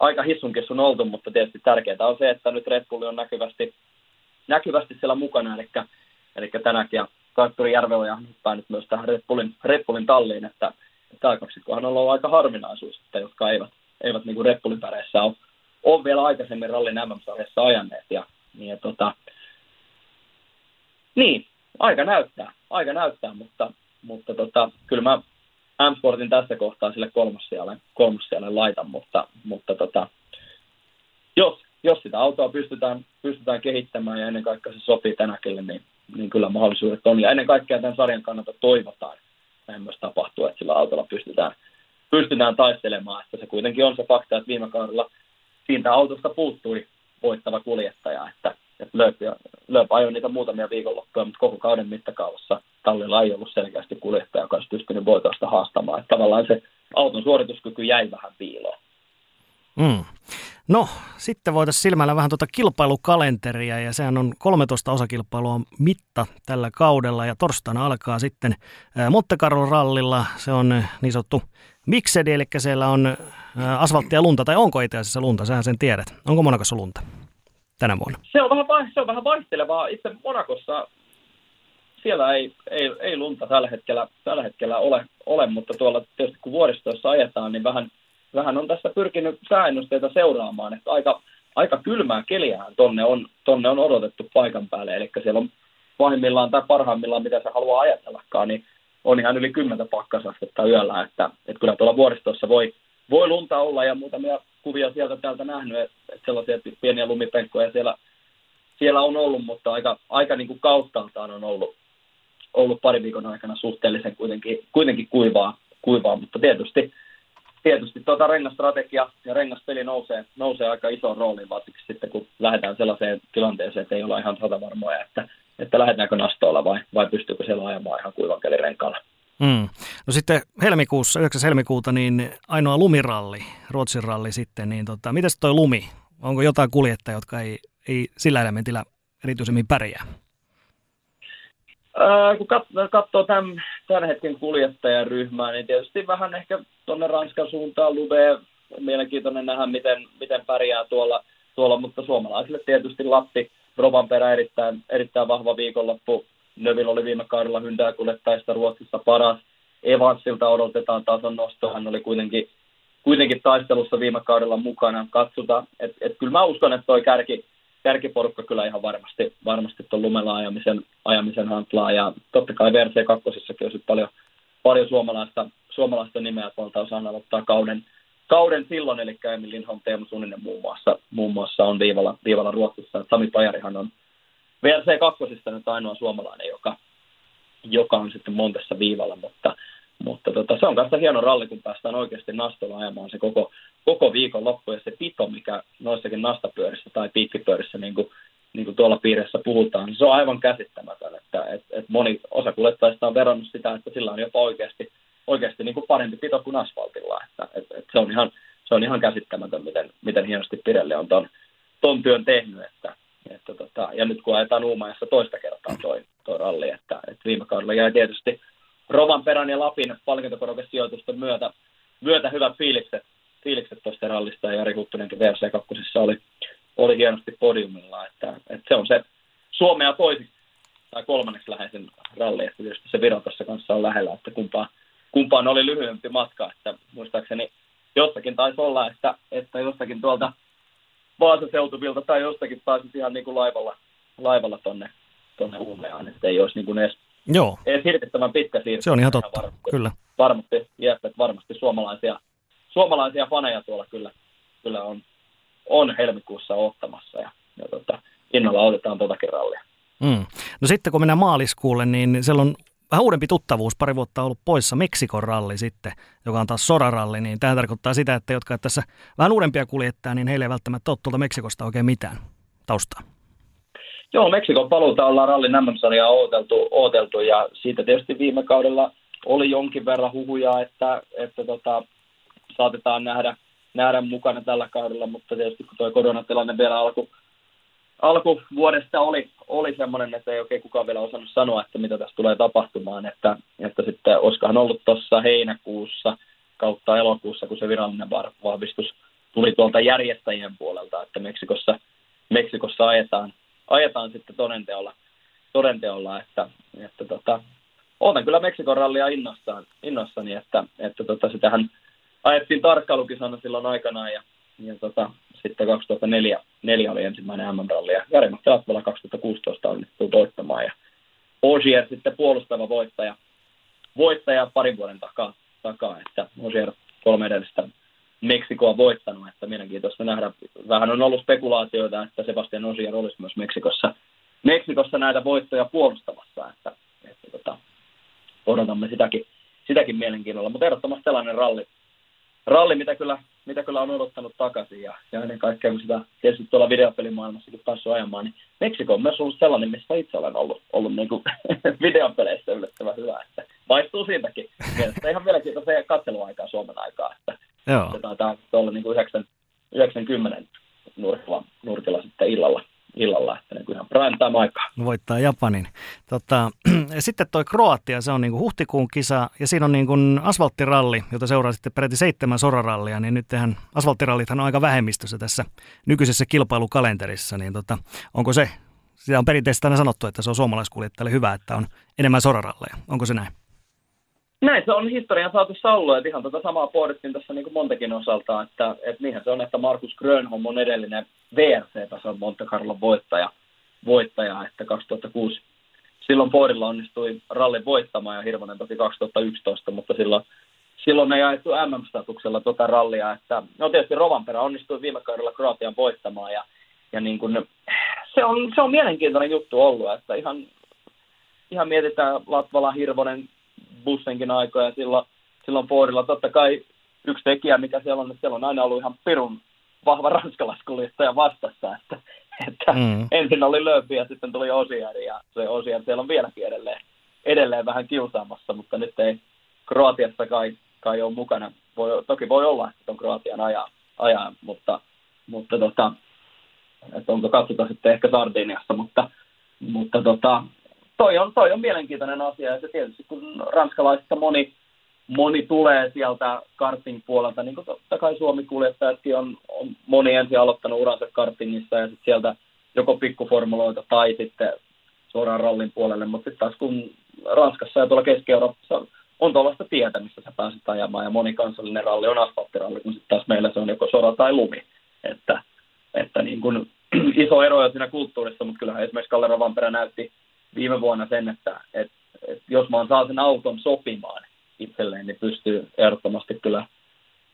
aika hissunkissun oltu, mutta tietysti tärkeää on se, että nyt Red Bull on näkyvästi, näkyvästi siellä mukana, eli, eli tänäkin ja Kaippuri Järveoja hyppää nyt myös tähän Red Bullin talliin, että tämä kaksikkohan on ollut aika harvinaisuus, että jotka eivät, eivät niin Bullin päreissä ole, ole vielä aikaisemmin rallin MM-sarjassa ajanneet. Ja, niin ja tota, niin, aika näyttää, aika näyttää, mutta, mutta tota, kyllä mä M-Sportin tässä kohtaa sille kolmossijalle, kolmossijalle laitan, mutta, mutta tota, jos, jos sitä autoa pystytään, pystytään kehittämään ja ennen kaikkea se sopii tänäkille, niin, niin kyllä mahdollisuudet on. Ja ennen kaikkea tämän sarjan kannalta toivotaan, näin myös tapahtuu, että sillä autolla pystytään, pystytään taistelemaan. Että se kuitenkin on se fakta, että viime kaudella siitä autosta puuttui voittava kuljettaja, että, että Lööp ajoi niitä muutamia viikonloppuja, mutta koko kauden mittakaavassa tallilla ei ollut selkeästi kuljettaja, joka olisi pystynyt voitosta haastamaan. Että tavallaan se auton suorituskyky jäi vähän piiloon. Mm. No, sitten voitaisiin silmällä vähän tuota kilpailukalenteria ja sehän on 13 osakilpailua mitta tällä kaudella ja torstaina alkaa sitten Monte Carlo rallilla. Se on niin sanottu miksedi, eli siellä on asfalttia lunta, tai onko itse asiassa lunta, sähän sen tiedät. Onko Monakossa lunta tänä vuonna? Se on vähän, se on vähän vaihtelevaa. Itse Monakossa siellä ei, ei, ei lunta tällä hetkellä, tällä hetkellä ole, ole, mutta tuolla tietysti kun vuoristoissa ajetaan, niin vähän – vähän on tässä pyrkinyt sääennusteita seuraamaan, että aika, aika kylmää keliähän tonne on, tonne on odotettu paikan päälle, eli siellä on pahimmillaan tai parhaimmillaan, mitä se haluaa ajatellakaan, niin on ihan yli 10 pakkasastetta yöllä, että, että kyllä tuolla vuoristossa voi, voi lunta olla ja muutamia kuvia sieltä täältä nähnyt, että, että sellaisia pieniä lumipenkkoja siellä, siellä on ollut, mutta aika, aika niin kuin kauttaaltaan on ollut, ollut pari viikon aikana suhteellisen kuitenkin, kuitenkin kuivaa, kuivaa, mutta tietysti tietysti tuota rengastrategia ja rengaspeli nousee, nousee aika isoon rooliin, varsinkin sitten kun lähdetään sellaiseen tilanteeseen, että ei olla ihan satavarmoja, että, että lähdetäänkö nastoilla vai, vai pystyykö siellä ajamaan ihan kuivan renkaalla. Mm. No sitten helmikuussa, 9. helmikuuta, niin ainoa lumiralli, Ruotsin ralli sitten, niin tota, miten toi lumi? Onko jotain kuljettajia, jotka ei, ei sillä elementillä erityisemmin pärjää? Ää, kun kat- katsoo tämän, tämän hetken kuljettajaryhmää, niin tietysti vähän ehkä tuonne Ranskan suuntaan Lube, mielenkiintoinen nähdä, miten, miten pärjää tuolla, tuolla, mutta suomalaisille tietysti Lappi, perä erittäin, erittäin vahva viikonloppu. Növil oli viime kaudella hyndää kuljettajista Ruotsissa paras. Evansilta odotetaan tason nosto. Hän oli kuitenkin, kuitenkin taistelussa viime kaudella mukana. Katsotaan, että et kyllä mä uskon, että toi kärki, kärkiporukka kyllä ihan varmasti, varmasti tuon lumella ajamisen, ajamisen hantlaa. Ja totta kai VRC2 on paljon, paljon suomalaista, suomalaista nimeä tuolta osaan aloittaa kauden, kauden silloin, eli Emil Lindholm, Teemu Suninen muun muassa, muun muassa on viivalla, viivalla Ruotsissa. Sami Pajarihan on VRC2 nyt ainoa suomalainen, joka, joka on sitten Montessa viivalla, mutta, mutta tota, se on kanssa hieno ralli, kun päästään oikeasti nastolla ajamaan se koko, koko viikon loppu ja se pito, mikä noissakin nastapyörissä tai piikkipyörissä, niin kuin, niin kuin tuolla piirissä puhutaan, niin se on aivan käsittämätön, että et, et moni osa kuljettajista on verrannut sitä, että sillä on jopa oikeasti, oikeasti niin kuin parempi pito kuin asfaltilla, että et, et se, on ihan, se on ihan käsittämätön, miten, miten hienosti Pirelli on ton, ton työn tehnyt, että, että tota, ja nyt kun ajetaan Uumajassa toista kertaa toi, toi ralli, että, että viime kaudella jäi tietysti perän ja Lapin palkintokorokesijoitusten myötä, myötä hyvät fiilikset, fiilikset tuosta rallista ja Jari Huttunenkin VRC2 oli, oli hienosti podiumilla, että, että se on se Suomea toisiksi tai kolmanneksi läheisen ralli, että tietysti se Viro tuossa kanssa on lähellä, että kumpaan, kumpaan oli lyhyempi matka, että muistaakseni jossakin taisi olla, että, että jossakin tuolta Vaasaseutuvilta tai jostakin pääsisi ihan niin kuin laivalla, laivalla tonne, tonne Uumeaan, että ei olisi niin kuin edes, Joo. edes hirvittävän pitkä siirtymä. Se on ihan totta, varmasti, kyllä. Varmasti, jep, varmasti suomalaisia, suomalaisia faneja tuolla kyllä, kyllä on, on helmikuussa ottamassa ja, ja tota, innolla otetaan tuotakin rallia. Mm. No sitten kun mennään maaliskuulle, niin siellä on vähän uudempi tuttavuus, pari vuotta ollut poissa Meksikon ralli sitten, joka on taas soraralli, niin tämä tarkoittaa sitä, että jotka tässä vähän uudempia kuljettaa, niin heille ei välttämättä ole tuolta Meksikosta oikein mitään taustaa. Joo, Meksikon paluuta ollaan rallin MM-sarjaa ooteltu, ooteltu, ja siitä tietysti viime kaudella oli jonkin verran huhuja, että, että tota, saatetaan nähdä, nähdä mukana tällä kaudella, mutta tietysti kun tuo koronatilanne vielä alkoi alkuvuodesta oli, oli semmoinen, että ei oikein kukaan vielä osannut sanoa, että mitä tässä tulee tapahtumaan, että, että sitten olisikohan ollut tuossa heinäkuussa kautta elokuussa, kun se virallinen vahvistus tuli tuolta järjestäjien puolelta, että Meksikossa, Meksikossa ajetaan, ajetaan sitten todenteolla, todenteolla että, että tota, ootan kyllä Meksikon rallia innossaan, innossani, että, että tota, sitähän ajettiin tarkkailukisana silloin aikanaan ja, ja tota, sitten 2004 neljä oli ensimmäinen MM-ralli ja Jari-Matti Latvala 2016 onnistui voittamaan ja Ogier sitten puolustava voittaja, voittaja parin vuoden takaa, takaa että Ogier kolme edellistä Meksikoa voittanut, että mielenkiintoista nähdä. Vähän on ollut spekulaatioita, että Sebastian Ogier olisi myös Meksikossa, Meksikossa näitä voittoja puolustamassa, että, että tota, odotamme sitäkin, sitäkin mielenkiinnolla, mutta ehdottomasti sellainen ralli, ralli mitä, kyllä, mitä kyllä on odottanut takaisin ja, ja ennen kaikkea kun sitä tietysti tuolla videopelimaailmassakin päässyt ajamaan, niin Meksiko on myös ollut sellainen, missä itse olen ollut, ollut niin kuin videopeleissä yllättävän hyvä, että maistuu siitäkin. Mielestäni ihan mielenkiintoista katseluaikaa Suomen aikaa, että Joo. se taitaa olla niin kuin 90 nurkilla, nurkilla sitten illalla, illalla että niin kuin ihan prime time aikaa. voittaa Japanin. Tota, sitten toi Kroatia, se on niin kuin huhtikuun kisa ja siinä on niin kuin asfalttiralli, jota seuraa sitten peräti seitsemän sorarallia, niin nyt tehän asfalttirallithan on aika vähemmistössä tässä nykyisessä kilpailukalenterissa, niin tota, onko se, sitä on perinteisesti aina sanottu, että se on suomalaiskuljettajalle hyvä, että on enemmän soraralleja. Onko se näin? Näin se on historian saatossa ollut, että ihan tätä samaa pohdittiin tässä niin kuin Montekin osalta, että, että niinhän se on, että Markus Grönholm on edellinen VRC-tason Monte Carlo voittaja, voittaja, että 2006 silloin Fordilla onnistui rallin voittamaan ja Hirvonen toki 2011, mutta silloin, silloin ei jaettu MM-statuksella tuota rallia, että no tietysti Rovanperä onnistui viime kaudella Kroatian voittamaan ja, ja niin kuin, se, on, se on mielenkiintoinen juttu ollut, että ihan, ihan mietitään Latvala, Hirvonen, Bussenkin aikoja silloin, silloin Fordilla. Totta kai yksi tekijä, mikä siellä on, että siellä on aina ollut ihan pirun vahva ranskalaiskuljettaja vastassa, että, että mm. ensin oli Lööpi ja sitten tuli Osiari ja se Osiari siellä on vieläkin edelleen, edelleen vähän kiusaamassa, mutta nyt ei Kroatiassa kai, kai ole mukana. Voi, toki voi olla, että on Kroatian ajaa, ajaa mutta, mutta tota, että onko katsotaan sitten ehkä Sardiniassa, mutta, mutta tota, toi on, toi on mielenkiintoinen asia ja se tietysti kun ranskalaisista moni, moni tulee sieltä karting-puolelta, niin kuin totta kai Suomi-kuljettajatkin on, on moni ensin aloittanut uransa kartingissa ja sitten sieltä joko pikkuformuloita tai sitten suoraan rallin puolelle, mutta sitten taas kun Ranskassa ja tuolla Keski-Euroopassa on tuollaista tietä, missä sä pääset ajamaan ja monikansallinen ralli on asfalttiralli, kun sitten taas meillä se on joko sora tai lumi, että, että niin kuin iso ero siinä kulttuurissa, mutta kyllähän esimerkiksi Kalle Rovanperä näytti viime vuonna sen, että, että, että jos mä saan sen auton sopimaan itselleen, niin pystyy ehdottomasti kyllä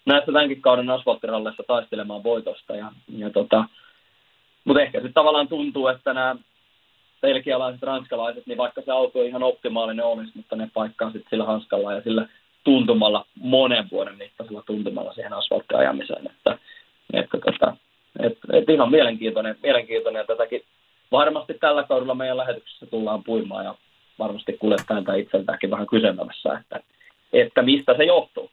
näissä tämänkin kauden asfalttiralleissa taistelemaan voitosta. Ja, ja tota, mutta ehkä sitten tavallaan tuntuu, että nämä belgialaiset, ranskalaiset, niin vaikka se auto ihan optimaalinen olisi, mutta ne paikkaa sitten sillä hanskalla ja sillä tuntumalla, monen vuoden mittaisella tuntumalla siihen asfalttiajamiseen. Että, että, että, että, että ihan mielenkiintoinen, mielenkiintoinen tätäkin varmasti tällä kaudella meidän lähetyksessä tullaan puimaan ja varmasti kuljettajan tai itseltäänkin vähän kyseenalaisessa, että, että mistä se johtuu.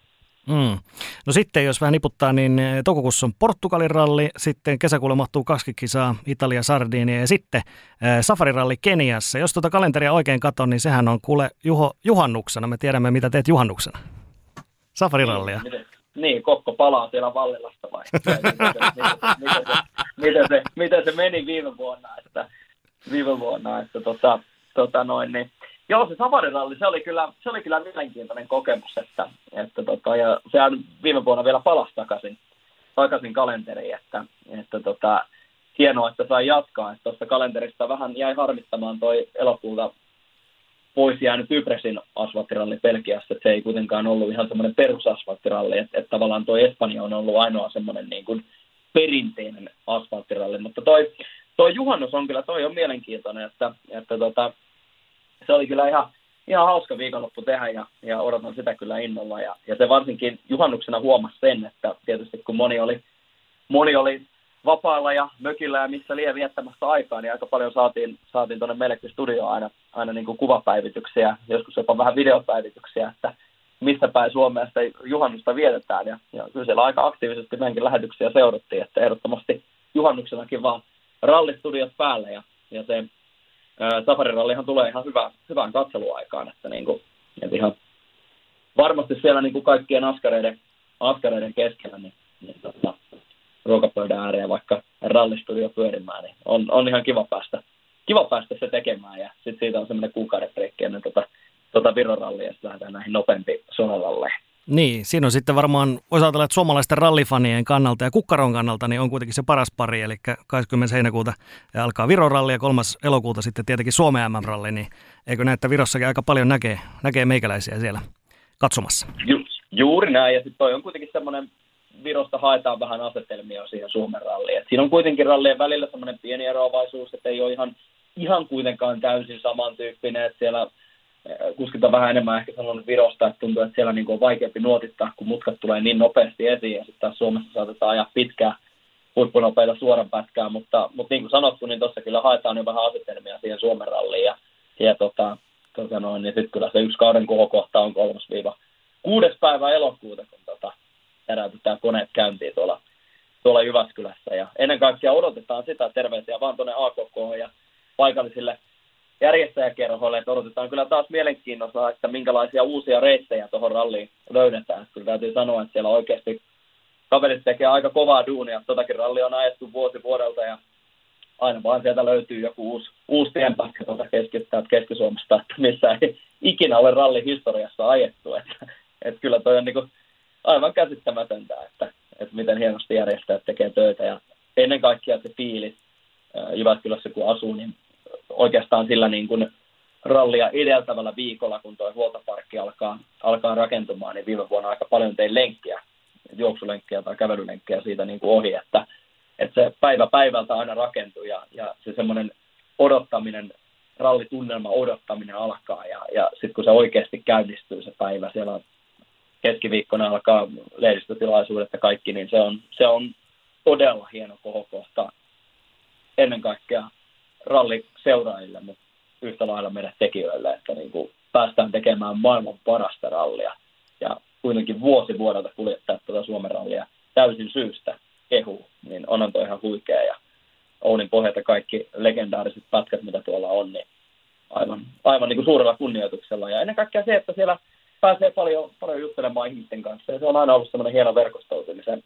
Mm. No sitten, jos vähän niputtaa, niin toukokuussa on Portugalin ralli, sitten kesäkuulla mahtuu kaksi kisaa Italia, Sardinia ja sitten äh, safariralli Keniassa. Jos tuota kalenteria oikein katon, niin sehän on kuule Juho, juhannuksena. Me tiedämme, mitä teet juhannuksena. Safarirallia. Niin, niin, Kokko palaa siellä Vallilasta vai? miten, se, miten, se, miten, se, meni viime vuonna, että, viime vuonna, että tota, tota noin, niin Joo, se safariralli, se oli kyllä, se oli kyllä mielenkiintoinen kokemus, että, että tota, ja sehän viime vuonna vielä palasi takaisin, takaisin kalenteriin, että, että tota, hienoa, että sai jatkaa, että tuosta kalenterista vähän jäi harmittamaan toi elokuulta pois jäänyt Ypresin asfalttiralli Pelkiässä, että se ei kuitenkaan ollut ihan semmoinen perusasfalttiralli, että, että tavallaan tuo Espanja on ollut ainoa semmoinen niin kuin perinteinen asfalttiralli, mutta toi, toi juhannus on kyllä, toi on mielenkiintoinen, että, että tota, se oli kyllä ihan, ihan hauska viikonloppu tehdä ja, ja odotan sitä kyllä innolla. Ja, ja se varsinkin juhannuksena huomasi sen, että tietysti kun moni oli, moni oli vapaalla ja mökillä ja missä liian viettämässä aikaa, niin aika paljon saatiin, saatiin tuonne meillekin studioon aina, aina niin kuin kuvapäivityksiä, joskus jopa vähän videopäivityksiä, että missä päin Suomea sitä juhannusta vietetään. Ja, ja kyllä siellä aika aktiivisesti meidänkin lähetyksiä seurattiin, että ehdottomasti juhannuksenakin vaan rallistudiot päälle ja, ja se safarirallihan tulee ihan hyvä, hyvään katseluaikaan, että, niin kuin, että ihan varmasti siellä niin kuin kaikkien askareiden, askareiden keskellä niin, niin tota, ruokapöydän ääreen vaikka rallistudio pyörimään, niin on, on ihan kiva päästä, kiva päästä se tekemään ja sitten siitä on semmoinen kuukauden breikki ennen tota, tota Viron rallia ja sitten lähdetään näihin nopeampiin sonaralleihin. Niin, siinä on sitten varmaan, voisi ajatella, että suomalaisten rallifanien kannalta ja kukkaron kannalta niin on kuitenkin se paras pari, eli 20. heinäkuuta alkaa Viron ralli ja 3. elokuuta sitten tietenkin Suomen MM-ralli, niin eikö näitä Virossakin aika paljon näkee, näkee meikäläisiä siellä katsomassa? Ju, juuri näin, ja sitten toi on kuitenkin semmoinen, Virosta haetaan vähän asetelmia siihen Suomen ralliin. Et siinä on kuitenkin rallien välillä semmoinen pieni eroavaisuus, että ei ole ihan, ihan kuitenkaan täysin samantyyppinen, että siellä kuskit on vähän enemmän ehkä sanonut Virosta, että tuntuu, että siellä niin on vaikeampi nuotittaa, kun mutkat tulee niin nopeasti esiin, ja sitten taas Suomessa saatetaan ajaa pitkää huippunopeita suoran pätkää, mutta, mutta niin kuin sanottu, niin tuossa kyllä haetaan jo vähän asetelmia siihen Suomen ralliin, ja, ja tota, tota noin, niin sitten kyllä se yksi kauden kohokohta on kolmas viiva kuudes päivä elokuuta, kun tota, herätetään koneet käyntiin tuolla, tuolla Jyväskylässä, ja ennen kaikkea odotetaan sitä terveisiä vaan tuonne AKK ja paikallisille järjestäjäkerhoille, että odotetaan kyllä taas mielenkiinnosta, että minkälaisia uusia reittejä tuohon ralliin löydetään. Kyllä täytyy sanoa, että siellä oikeasti kaverit tekee aika kovaa duunia. Totakin ralli on ajettu vuosi vuodelta ja aina vaan sieltä löytyy joku uusi, uusi tienpätkä tuota keskittää Keski-Suomesta, missä ei ikinä ole ralli historiassa ajettu. Että, että kyllä toi on niin kuin aivan käsittämätöntä, että, että miten hienosti järjestäjät tekee töitä ja ennen kaikkea se fiilis Jyväskylässä kun asuu, niin oikeastaan sillä niin kuin rallia edeltävällä viikolla, kun tuo huoltoparkki alkaa, alkaa rakentumaan, niin viime vuonna aika paljon tein lenkkiä, juoksulenkkiä tai kävelylenkkiä siitä niin kuin ohi, että, että se päivä päivältä aina rakentuu ja, ja se semmoinen odottaminen, rallitunnelma odottaminen alkaa ja, ja sitten kun se oikeasti käynnistyy se päivä, siellä on keskiviikkona alkaa lehdistötilaisuudet ja kaikki, niin se on, se on todella hieno kohokohta ennen kaikkea ralliseuraajille, mutta yhtä lailla meidän tekijöille, että niin kuin päästään tekemään maailman parasta rallia. Ja kuitenkin vuosi vuodelta kuljettaa tuota Suomen rallia täysin syystä kehuu, niin onhan toi ihan huikea. Ja Ounin pohjalta kaikki legendaariset pätkät, mitä tuolla on, niin aivan, aivan niin kuin suurella kunnioituksella. Ja ennen kaikkea se, että siellä pääsee paljon, paljon juttelemaan ihmisten kanssa. Ja se on aina ollut semmoinen hieno verkostoitumisen,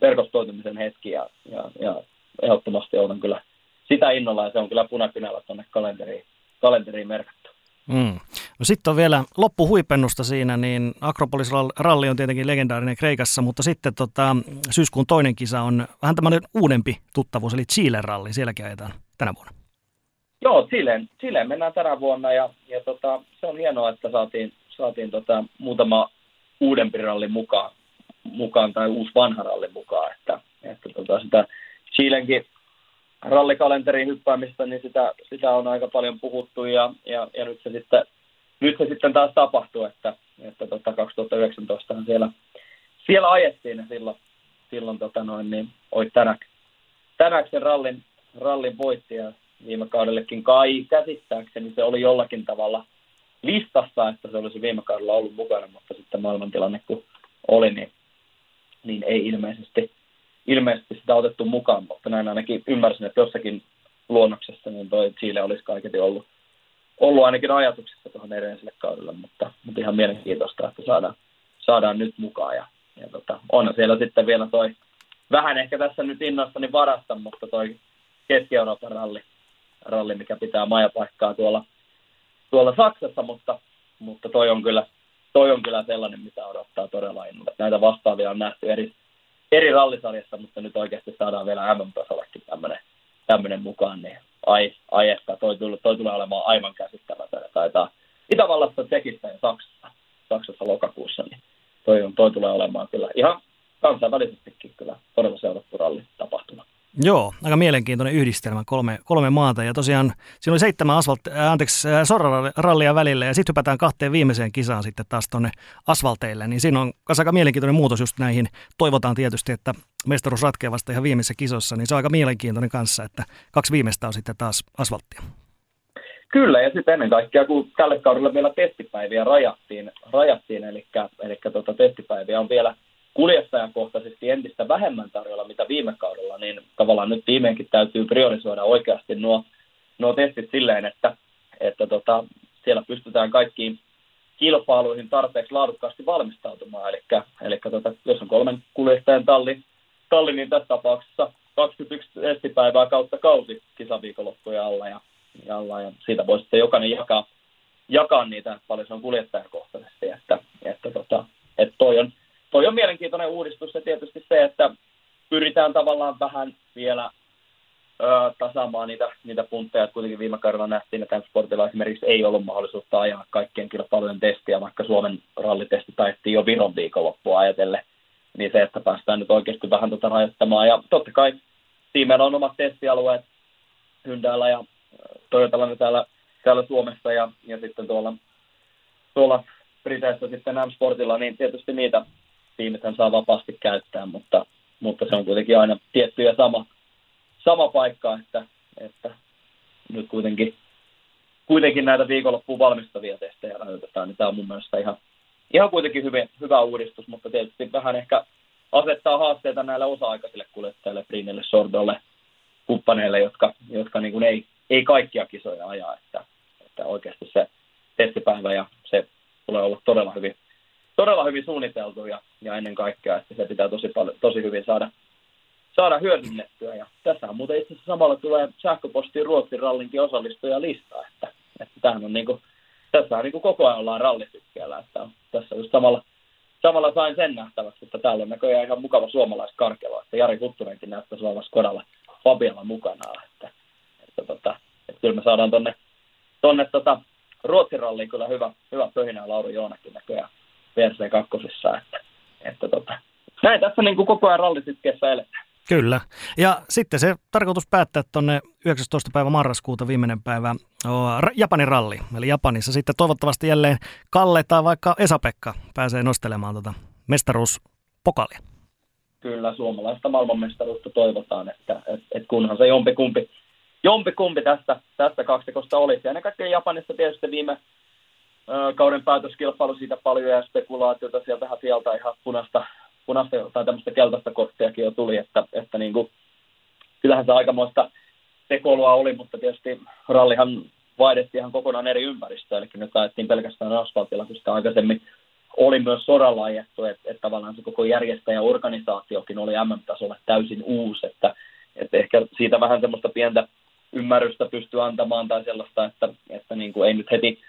verkostoitumisen hetki. Ja, ja, ja ehdottomasti olen kyllä sitä innolla ja se on kyllä punakynällä tuonne kalenteriin, kalenteriin merkattu. Mm. No sitten on vielä loppuhuipennusta siinä, niin Akropolis ralli on tietenkin legendaarinen Kreikassa, mutta sitten tota, syyskuun toinen kisa on vähän tämmöinen uudempi tuttavuus, eli Chile ralli, sielläkin ajetaan tänä vuonna. Joo, Chileen, Chileen mennään tänä vuonna ja, ja tota, se on hienoa, että saatiin, saatiin tota, muutama uudempi ralli mukaan, mukaan tai uusi vanha ralli mukaan, että, että tota, sitä Chilenkin rallikalenteriin hyppäämistä, niin sitä, sitä on aika paljon puhuttu ja, ja, ja nyt, se sitten, nyt se sitten taas tapahtuu, että, että tota 2019 siellä, siellä ajettiin ja silloin, silloin tota noin, niin Oit Tänäk, Tänäk sen rallin, rallin voitti ja viime kaudellekin kai käsittääkseni se oli jollakin tavalla listassa, että se olisi viime kaudella ollut mukana, mutta sitten maailmantilanne kun oli, niin, niin ei ilmeisesti – ilmeisesti sitä otettu mukaan, mutta näin ainakin ymmärsin, että jossakin luonnoksessa niin toi Chile olisi kaiketi ollut, ollut ainakin ajatuksissa tuohon edelliselle kaudelle, mutta, mutta ihan mielenkiintoista, että saadaan, saadaan nyt mukaan. Ja, ja tota, on siellä sitten vielä toi, vähän ehkä tässä nyt innostani varasta, mutta toi Keski-Euroopan ralli, ralli, mikä pitää majapaikkaa tuolla, tuolla Saksassa, mutta, mutta toi on kyllä toi on kyllä sellainen, mitä odottaa todella innolla. Näitä vastaavia on nähty eri, eri rallisarjassa, mutta nyt oikeasti saadaan vielä MM-tasollekin tämmöinen, tämmöinen mukaan, niin ai, ai että toi, tulee, toi tulee olemaan aivan käsittämätön. Taitaa Itävallassa, Tsekistä ja Saksassa, Saksassa lokakuussa, niin toi, on, toi tulee olemaan kyllä ihan kansainvälisestikin kyllä todella seurattu rallitapahtuma. Joo, aika mielenkiintoinen yhdistelmä, kolme, kolme maata. Ja tosiaan siinä oli seitsemän asfalt, äh, anteeksi, äh, sorrallia välillä ja sitten hypätään kahteen viimeiseen kisaan sitten taas tuonne asfalteille. Niin siinä on aika mielenkiintoinen muutos just näihin. Toivotaan tietysti, että mestaruus ratkeaa vasta ihan viimeisessä kisossa, niin se on aika mielenkiintoinen kanssa, että kaksi viimeistä on sitten taas asfalttia. Kyllä, ja sitten ennen kaikkea, kun tälle kaudelle vielä testipäiviä rajattiin, rajattiin eli, eli tota, testipäiviä on vielä kuljettajakohtaisesti entistä vähemmän tarjolla, mitä viime kaudella, niin tavallaan nyt viimeinkin täytyy priorisoida oikeasti nuo, nuo testit silleen, että, että tota, siellä pystytään kaikkiin kilpailuihin tarpeeksi laadukkaasti valmistautumaan. Eli, eli tota, jos on kolmen kuljettajan talli, talli, niin tässä tapauksessa 21 testipäivää kautta kausi kisaviikonloppuja alla ja, ja, alla, ja siitä voi sitten jokainen jakaa, jakaa niitä, paljon se on kuljettajakohtaisesti, että, että tota, et toi, on, toi on mielenkiintoinen uudistus ja tietysti se, että pyritään tavallaan vähän vielä ö, tasaamaan niitä, niitä puntteja. Kuitenkin viime kaudella nähtiin, että sportilla esimerkiksi ei ollut mahdollisuutta ajaa kaikkien kilpailujen testiä, vaikka Suomen rallitesti taittiin jo Viron viikonloppua ajatellen. Niin se, että päästään nyt oikeasti vähän tuota rajoittamaan. Ja totta kai tiimeillä on omat testialueet Hyndäällä ja Toyotalla täällä, täällä Suomessa ja, ja sitten tuolla, tuolla Briteissä sitten M-Sportilla, niin tietysti niitä tiimithän saa vapaasti käyttää, mutta, mutta se on kuitenkin aina tietty ja sama, sama paikka, että, että nyt kuitenkin, kuitenkin näitä viikonloppuun valmistavia testejä rajoitetaan, niin tämä on mun mielestä ihan, ihan kuitenkin hyvin, hyvä uudistus, mutta tietysti vähän ehkä asettaa haasteita näille osa-aikaisille kuljettajille, Brinille, Sordolle, kumppaneille, jotka, jotka niin kuin ei, ei kaikkia kisoja ajaa, että, että oikeasti se testipäivä ja se tulee olla todella hyvin, todella hyvin suunniteltu ja, ja ennen kaikkea, että se pitää tosi, paljon, tosi hyvin saada, saada hyödynnettyä. Ja tässä on muuten itse asiassa samalla tulee sähköpostiin Ruotsin rallinkin osallistuja lista, että, että on niin kuin, tässä on niin kuin koko ajan ollaan rallisykkeellä, että on, tässä just samalla, samalla sain sen nähtäväksi, että täällä on näköjään ihan mukava suomalaiskarkelo, että Jari Huttunenkin näyttää olevan Skodalla Fabialla mukana, että, että, tota, että kyllä me saadaan tonne, tonne tota, Ruotsin ralliin kyllä hyvä, hyvä pöhinä Lauri Joonakin näköjään VRC2, että, että tota, näin tässä niin kuin koko ajan rallisykkeessä eletään. Kyllä. Ja sitten se tarkoitus päättää tuonne 19. päivä marraskuuta viimeinen päivä Japanin ralli. Eli Japanissa sitten toivottavasti jälleen Kalle tai vaikka Esa-Pekka pääsee nostelemaan tuota mestaruuspokalia. Kyllä, suomalaista maailmanmestaruutta toivotaan, että et, et kunhan se jompikumpi, jompikumpi tästä, tästä kaksikosta olisi. Ja ennen kaikkea Japanissa tietysti viime kauden päätöskilpailu siitä paljon ja spekulaatiota sieltä sieltä ihan punaista, punaista tai tämmöistä keltaista korttiakin jo tuli, että, että niin kuin, kyllähän se aikamoista sekoilua oli, mutta tietysti rallihan vaihdettiin ihan kokonaan eri ympäristöä, eli nyt ajettiin pelkästään asfaltilla, koska aikaisemmin oli myös sodalla ajettu, että, että tavallaan se koko järjestäjäorganisaatiokin oli MM-tasolla täysin uusi, että, että ehkä siitä vähän semmoista pientä ymmärrystä pystyy antamaan tai sellaista, että, että niin kuin ei nyt heti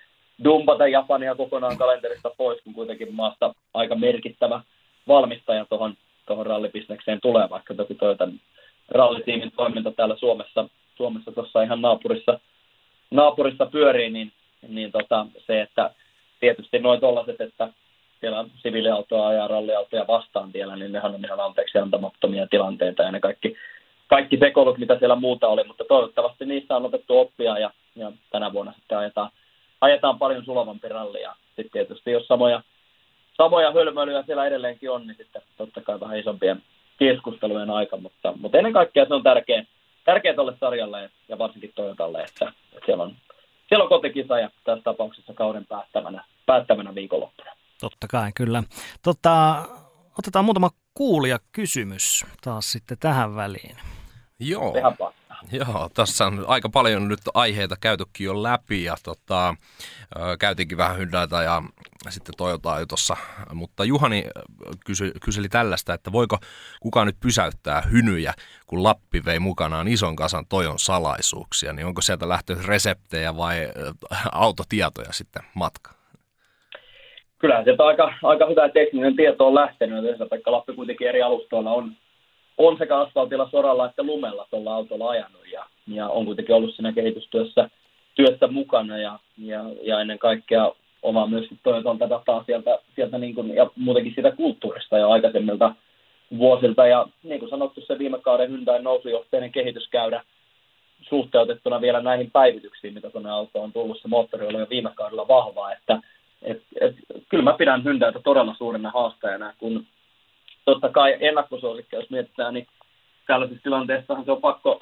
dumpata Japania kokonaan kalenterista pois, kun kuitenkin maasta aika merkittävä valmistaja tuohon tuohon rallibisnekseen tulee, vaikka toki Toyotan rallitiimin toiminta täällä Suomessa, Suomessa tuossa ihan naapurissa, naapurissa pyörii, niin, niin tota, se, että tietysti noin tollaset, että siellä siviiliautoa ja ralliautoja vastaan vielä, niin nehän on ihan anteeksi antamattomia tilanteita ja ne kaikki, kaikki sekoilut, mitä siellä muuta oli, mutta toivottavasti niistä on otettu oppia ja, ja tänä vuonna sitten ajetaan, ajetaan paljon sulavampi ralli ja sitten tietysti jos samoja, samoja hölmöilyjä siellä edelleenkin on, niin sitten totta kai vähän isompien keskustelujen aika, mutta, mutta ennen kaikkea se on tärkeä, tärkeä tuolle sarjalle ja varsinkin Toyotalle, että, että siellä, on, siellä on kotikisa ja tässä tapauksessa kauden päättävänä, päättävänä viikonloppuna. Totta kai, kyllä. Tota, otetaan muutama kuulija kysymys taas sitten tähän väliin. Joo. Joo, tässä on aika paljon nyt aiheita käytykin jo läpi ja tota, käytiinkin vähän Hyndäitä ja sitten Toyotaa jo tuossa. Mutta Juhani kysy, kyseli tällaista, että voiko kukaan nyt pysäyttää hynyjä, kun Lappi vei mukanaan ison kasan Toyon salaisuuksia, niin onko sieltä lähtenyt reseptejä vai autotietoja sitten matka? Kyllä sieltä aika, aika hyvä tekninen tieto on lähtenyt, että Lappi kuitenkin eri alustoilla on, on sekä asfaltilla, soralla että lumella tuolla autolla ajanut ja, ja on kuitenkin ollut siinä kehitystyössä työssä mukana ja, ja, ja ennen kaikkea oma myös tätä dataa sieltä, sieltä niin kuin, ja muutenkin sitä kulttuurista jo aikaisemmilta vuosilta. Ja niin kuin sanottu, se viime kauden Hyundai nousujohteinen kehityskäydä suhteutettuna vielä näihin päivityksiin, mitä tuonne autoon on tullut. Se moottori oli jo viime kaudella vahva, että et, et, kyllä mä pidän Hyndäitä todella suurena haastajana, kun totta kai ennakkosuosikkeja, jos mietitään, niin tällaisessa tilanteessahan se on pakko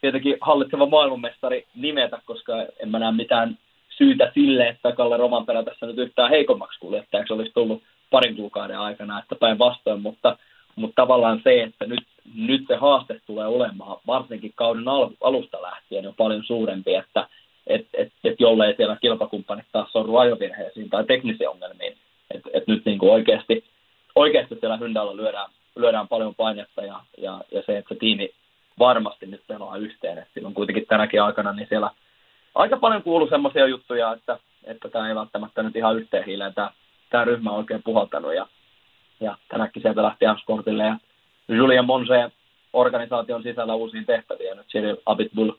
tietenkin hallitseva maailmanmestari nimetä, koska en mä näe mitään syytä sille, että Kalle Romanperä tässä nyt yhtään heikommaksi kuljettajaksi olisi tullut parin kuukauden aikana, että päinvastoin, mutta, mutta tavallaan se, että nyt, nyt se haaste tulee olemaan varsinkin kauden alusta lähtien jo paljon suurempi, että että et, et jollei siellä kilpakumppanit taas sorru ajovirheisiin tai teknisiin ongelmiin, että et nyt niin kuin oikeasti, oikeasti siellä Hyndalla lyödään, lyödään paljon painetta ja, ja, ja se, että se tiimi varmasti nyt pelaa yhteen. Et silloin kuitenkin tänäkin aikana niin siellä aika paljon kuuluu semmoisia juttuja, että, että tämä ei välttämättä nyt ihan yhteen hiileen tämä, ryhmä on oikein puhaltanut ja, ja tänäkin sieltä lähti F-Sportille ja Julien Monse organisaation sisällä uusiin tehtäviin ja nyt Cyril Abitbull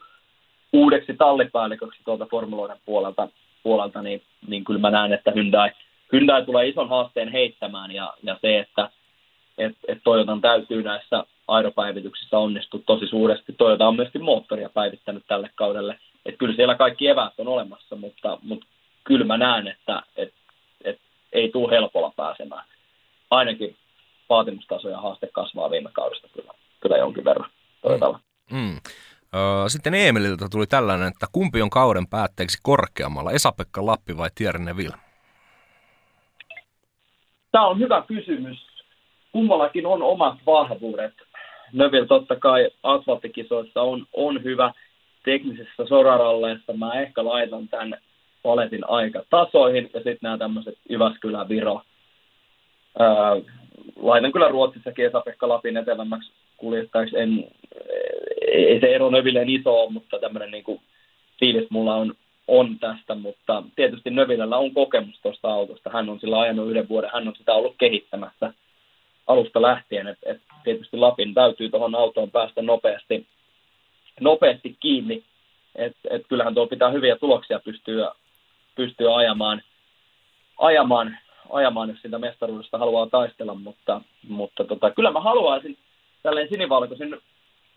uudeksi tallipäälliköksi tuolta formuloiden puolelta, puolelta niin, niin kyllä mä näen, että Hyundai, Hyundai tulee ison haasteen heittämään ja, ja se, että et, et Toyotan täytyy näissä aeropäivityksissä onnistua tosi suuresti. Toyota on myöskin moottoria päivittänyt tälle kaudelle. Et kyllä siellä kaikki eväät on olemassa, mutta, mutta kyllä mä näen, että et, et ei tule helpolla pääsemään. Ainakin vaatimustaso ja haaste kasvaa viime kaudesta kyllä, kyllä jonkin verran Toyotalla. Mm. Sitten Eemililtä tuli tällainen, että kumpi on kauden päätteeksi korkeammalla, Esa-Pekka Lappi vai Thierry Neville? Tämä on hyvä kysymys. Kummallakin on omat vahvuudet. Neville totta kai asfalttikisoissa on, on hyvä teknisessä soraralleessa. Mä ehkä laitan tämän paletin aika tasoihin ja sitten nämä tämmöiset Jyväskylä-Viro. Öö, laitan kyllä Ruotsissakin Esa-Pekka Lapin etelämmäksi kuljettajaksi. En, ei se ero Növilleen iso ole, mutta tämmöinen niin kuin fiilis mulla on, on tästä, mutta tietysti Növilellä on kokemus tuosta autosta. Hän on sillä ajanut yhden vuoden, hän on sitä ollut kehittämässä alusta lähtien, että et tietysti Lapin täytyy tuohon autoon päästä nopeasti, nopeasti kiinni, että et kyllähän tuo pitää hyviä tuloksia pystyä, pystyä ajamaan, ajamaan, ajamaan, jos sitä mestaruudesta haluaa taistella, mutta, mutta tota, kyllä mä haluaisin tälleen sinivalkoisen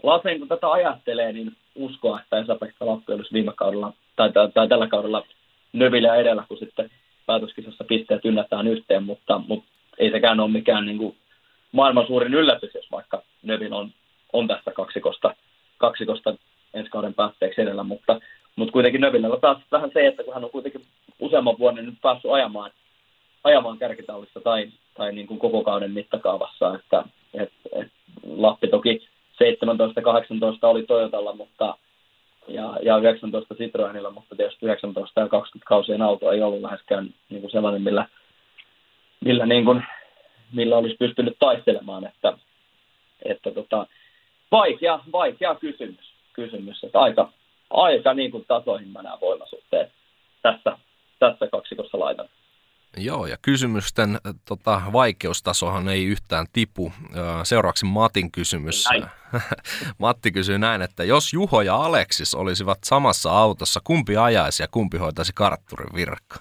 Lasen, kun tätä ajattelee, niin uskoa, että Esa-Pekka Lappi olisi viime kaudella, tai, tai, tai tällä kaudella Növille edellä, kun sitten päätöskisassa pisteet ynnätään yhteen, mutta, mutta ei sekään ole mikään niin kuin maailman suurin yllätys, jos vaikka Növin on, on tästä kaksikosta, kaksikosta ensi kauden päätteeksi edellä, mutta, mutta kuitenkin Növillä on taas vähän se, että kun hän on kuitenkin useamman vuoden nyt päässyt ajamaan, ajamaan kärkitallissa tai, tai niin kuin koko kauden mittakaavassa, että et, et Lappi toki 17-18 oli Toyotalla, mutta ja, ja 19 Citroenilla, mutta tietysti 19 ja 20 kausien auto ei ollut läheskään niin kuin sellainen, millä, millä, niin kuin, millä olisi pystynyt taistelemaan, että, että tota, vaikea, vaikea kysymys, kysymys että aika, aika niin kuin tasoihin mä nämä voimasuhteet tässä, tässä kaksikossa laitan. Joo, ja kysymysten äh, tota, vaikeustasohan ei yhtään tipu. Seuraavaksi Matin kysymys. Näin. Matti kysyy näin, että jos Juho ja Aleksis olisivat samassa autossa, kumpi ajaisi ja kumpi hoitaisi kartturin virkka?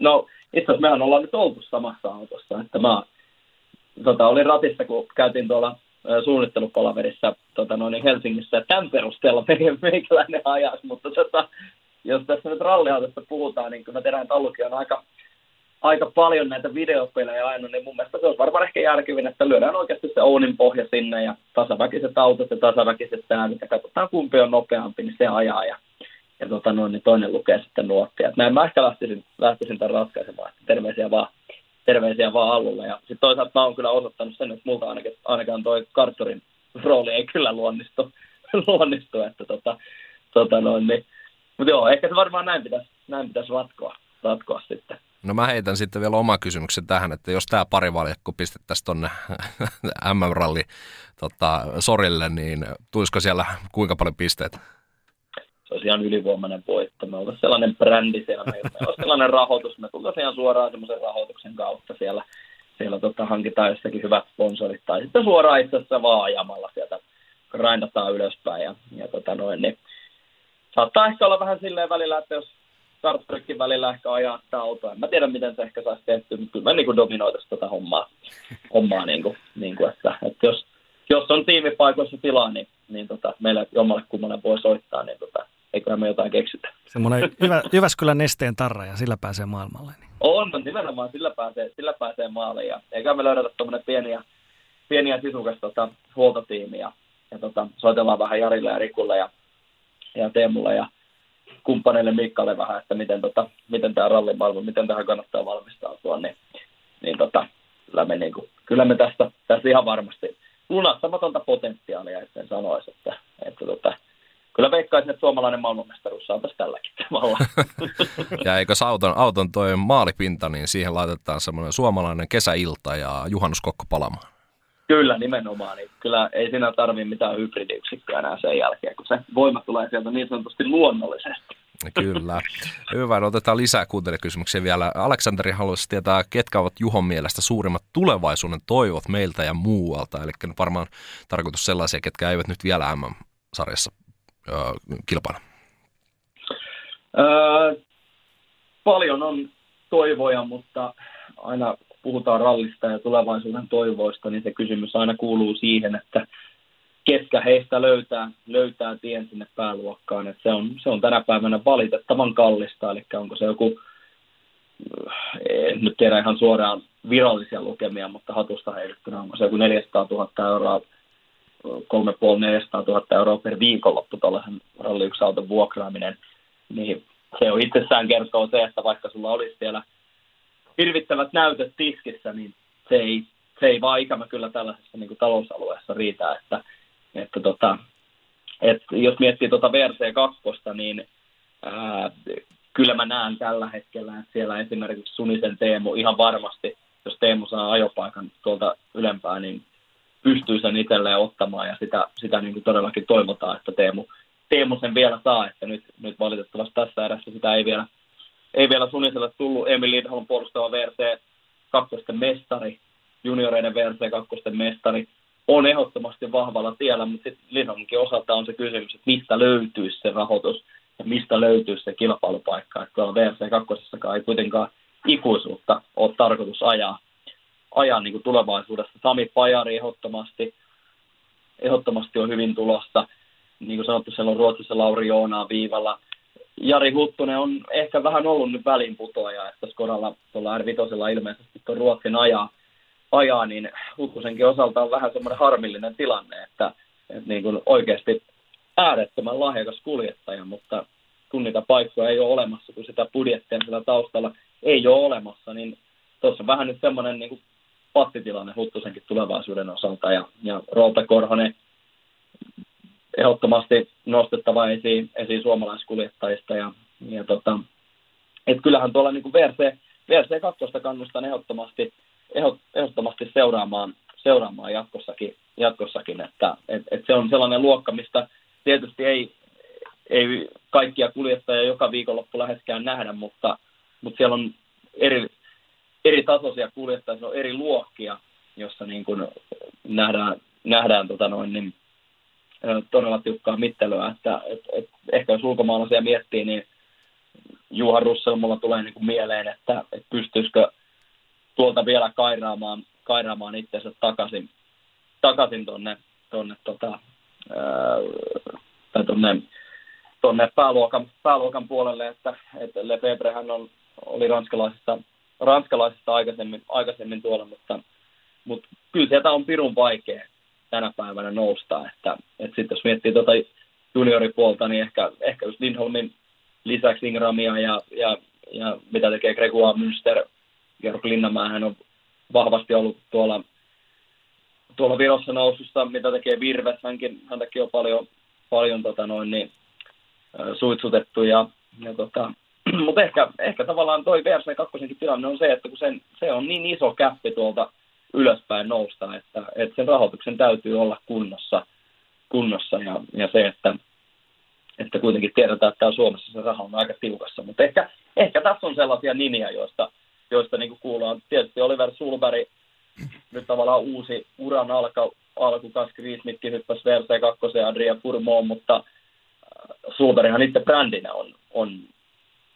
No, itse asiassa mehän ollaan nyt oltu samassa autossa. Että mä tota, olin ratissa, kun käytiin tuolla suunnittelupalaverissa tota, noin Helsingissä. Ja tämän perusteella meikäläinen ajas, mutta tota, jos tässä nyt ralliautosta puhutaan, niin kyllä mä tiedän, että Allukin on aika, aika paljon näitä videopelejä aina, niin mun mielestä se on varmaan ehkä järkevin, että lyödään oikeasti se Ounin pohja sinne ja tasaväkiset autot ja tasaväkiset äänet ja katsotaan kumpi on nopeampi, niin se ajaa ja, ja tota noin, niin toinen lukee sitten nuottia. Näin mä ehkä lähtisin, lähtisin tämän ratkaisemaan, terveisiä vaan, terveisiä vaan Allulle. Ja sitten toisaalta mä oon kyllä osoittanut sen, että multa ainakin, ainakaan toi kartturin rooli ei kyllä luonnistu, luonnistu että tota, tota noin, niin mutta joo, ehkä se varmaan näin pitäisi, näin pitäisi ratkoa, ratkoa sitten. No mä heitän sitten vielä oma kysymyksen tähän, että jos tämä parivaljakko pistettäisiin tuonne MM-ralli tota, sorille, niin tulisiko siellä kuinka paljon pisteitä? Se olisi ihan ylivoimainen voitto. Me oltaisiin sellainen brändi siellä, me olisi sellainen rahoitus, me tultaisiin ihan suoraan semmoisen rahoituksen kautta siellä, siellä tota, hankitaan jossakin hyvät sponsorit, tai sitten suoraan itse asiassa vaan ajamalla sieltä grindataan ylöspäin, ja, ja tota noin, niin saattaa ehkä olla vähän silleen välillä, että jos Startbreakin välillä ehkä ajaa sitä autoa. En mä tiedä, miten se ehkä saisi tehty, mutta kyllä mä niin dominoitaisiin tätä hommaa, hommaa niin kuin, niin kuin että, että jos, jos on tiimipaikoissa tilaa, niin, niin tota, meillä jommalle kummalle voi soittaa, niin tota, eiköhän me jotain keksitä. Semmoinen Jyvä, Jyväskylän nesteen tarra ja sillä pääsee maailmalle. Niin. On, no nimenomaan sillä pääsee, sillä pääsee maalle ja eikä me löydetä tuommoinen pieniä, pieniä sisukas tota, huoltotiimiä ja, ja tota, soitellaan vähän Jarille ja Rikulle ja ja Teemulle ja kumppaneille Mikkalle vähän, että miten, tota, miten tämä rallimaailma, miten tähän kannattaa valmistautua, niin, niin tota, kyllä, me, niin kuin, kyllä me tästä, tästä ihan varmasti lunastamatonta potentiaalia, etten sanoisi, että, että tota, kyllä veikkaisin, että suomalainen maailmanmestaruus saataisiin tälläkin tavalla. ja eikö auton, auton toi maalipinta, niin siihen laitetaan semmoinen suomalainen kesäilta ja juhannuskokko palamaan. Kyllä, nimenomaan. Niin kyllä ei siinä tarvitse mitään hybridiyksikköä enää sen jälkeen, kun se voima tulee sieltä niin sanotusti luonnollisesti. Kyllä. Hyvä, no otetaan lisää kuuntelijakysymyksiä vielä. Aleksanteri haluaisi tietää, ketkä ovat Juhon mielestä suurimmat tulevaisuuden toivot meiltä ja muualta. Eli varmaan tarkoitus sellaisia, ketkä eivät nyt vielä MM-sarjassa öö, kilpailla. Öö, paljon on toivoja, mutta aina puhutaan rallista ja tulevaisuuden toivoista, niin se kysymys aina kuuluu siihen, että ketkä heistä löytää, löytää tien sinne pääluokkaan. Et se, on, se on tänä päivänä valitettavan kallista, eli onko se joku, en nyt tiedä ihan suoraan virallisia lukemia, mutta hatusta heiluttuna onko se joku 400 000 euroa, 3,5-400 000 euroa per viikonloppu tuollaisen ralli auton vuokraaminen, niin se on itsessään kertoo se, että vaikka sulla olisi siellä hirvittävät näytöt tiskissä, niin se ei, se ei vaan ikävä kyllä tällaisessa niin kuin talousalueessa riitä, että että tota, et jos miettii tuota VRC2, niin ää, kyllä mä näen tällä hetkellä, että siellä esimerkiksi Sunisen Teemu ihan varmasti, jos Teemu saa ajopaikan tuolta ylempää, niin pystyy sen itselleen ottamaan ja sitä, sitä niin kuin todellakin toivotaan, että Teemu, Teemu sen vielä saa, että nyt, nyt valitettavasti tässä erässä sitä ei vielä, ei vielä Suniselle tullut. Emil Lindholm puolustava VRC 2 mestari, junioreiden VRC 2 mestari, on ehdottomasti vahvalla tiellä, mutta sitten Lindholmkin osalta on se kysymys, että mistä löytyisi se rahoitus ja mistä löytyisi se kilpailupaikka. Että tuolla VRC 2 ei kuitenkaan ikuisuutta ole tarkoitus ajaa, ajaa niin kuin tulevaisuudessa. Sami Pajari ehdottomasti, ehdottomasti on hyvin tulossa. Niin kuin sanottu, siellä on Ruotsissa Lauri Joonaa viivalla. Jari Huttunen on ehkä vähän ollut nyt välinputoaja, että Skodalla tuolla R5 ilmeisesti tuon Ruotsin ajaa ajaa, niin Huttusenkin osalta on vähän semmoinen harmillinen tilanne, että, että niin kuin oikeasti äärettömän lahjakas kuljettaja, mutta kun niitä paikkoja ei ole olemassa, kun sitä budjettia sillä taustalla ei ole olemassa, niin tuossa on vähän nyt semmoinen niin pattitilanne Huttusenkin tulevaisuuden osalta. Ja, ja Rolta Korhonen ehdottomasti nostettava esiin, esiin suomalaiskuljettajista. Ja, ja tota, et kyllähän tuolla niin VRC, VRC 2 kannustan ehdottomasti ehdottomasti seuraamaan, seuraamaan jatkossakin, jatkossakin että et, et se on sellainen luokka, mistä tietysti ei, ei kaikkia kuljettajia joka viikonloppu läheskään nähdä, mutta, mutta siellä on eri, eri tasoisia kuljettajia, on eri luokkia, jossa niin kuin nähdään, nähdään tota noin, niin, todella tiukkaa mittelyä, että et, et, ehkä jos ulkomaalaisia miettii, niin Juha Russell mulla tulee niin kuin mieleen, että, että pystyisikö tuolta vielä kairaamaan, kairaamaan itsensä takaisin, takaisin tuonne, tonne, tota, tai tonne, tonne pääluokan, pääluokan puolelle, että, että Lefebvrehän on, oli ranskalaisista, ranskalaisista aikaisemmin, aikaisemmin tuolla, mutta, mutta kyllä sieltä on pirun vaikea tänä päivänä nousta, että, että sitten jos miettii tuota junioripuolta, niin ehkä, ehkä just Lindholmin lisäksi Ingramia ja, ja, ja mitä tekee Gregoire Münster Georg Linnanmäen on vahvasti ollut tuolla, tuolla Virossa nousussa, mitä tekee Virves, hänkin, häntäkin on paljon, paljon tota noin, niin, suitsutettu. Ja, ja tota, mutta ehkä, ehkä tavallaan toi VRC 2 tilanne on se, että kun sen, se on niin iso käppi tuolta ylöspäin nousta, että, että sen rahoituksen täytyy olla kunnossa, kunnossa ja, ja se, että, että kuitenkin tiedetään, että täällä Suomessa se raha on aika tiukassa. Mutta ehkä, ehkä tässä on sellaisia nimiä, joista, joista niin kuullaan. Tietysti Oliver Sulberg, nyt tavallaan uusi uran alka, alku, Kaski Riismitkin hyppäsi VRC2 ja Adria Furmoon, mutta äh, Sulberghan itse brändinä on, on,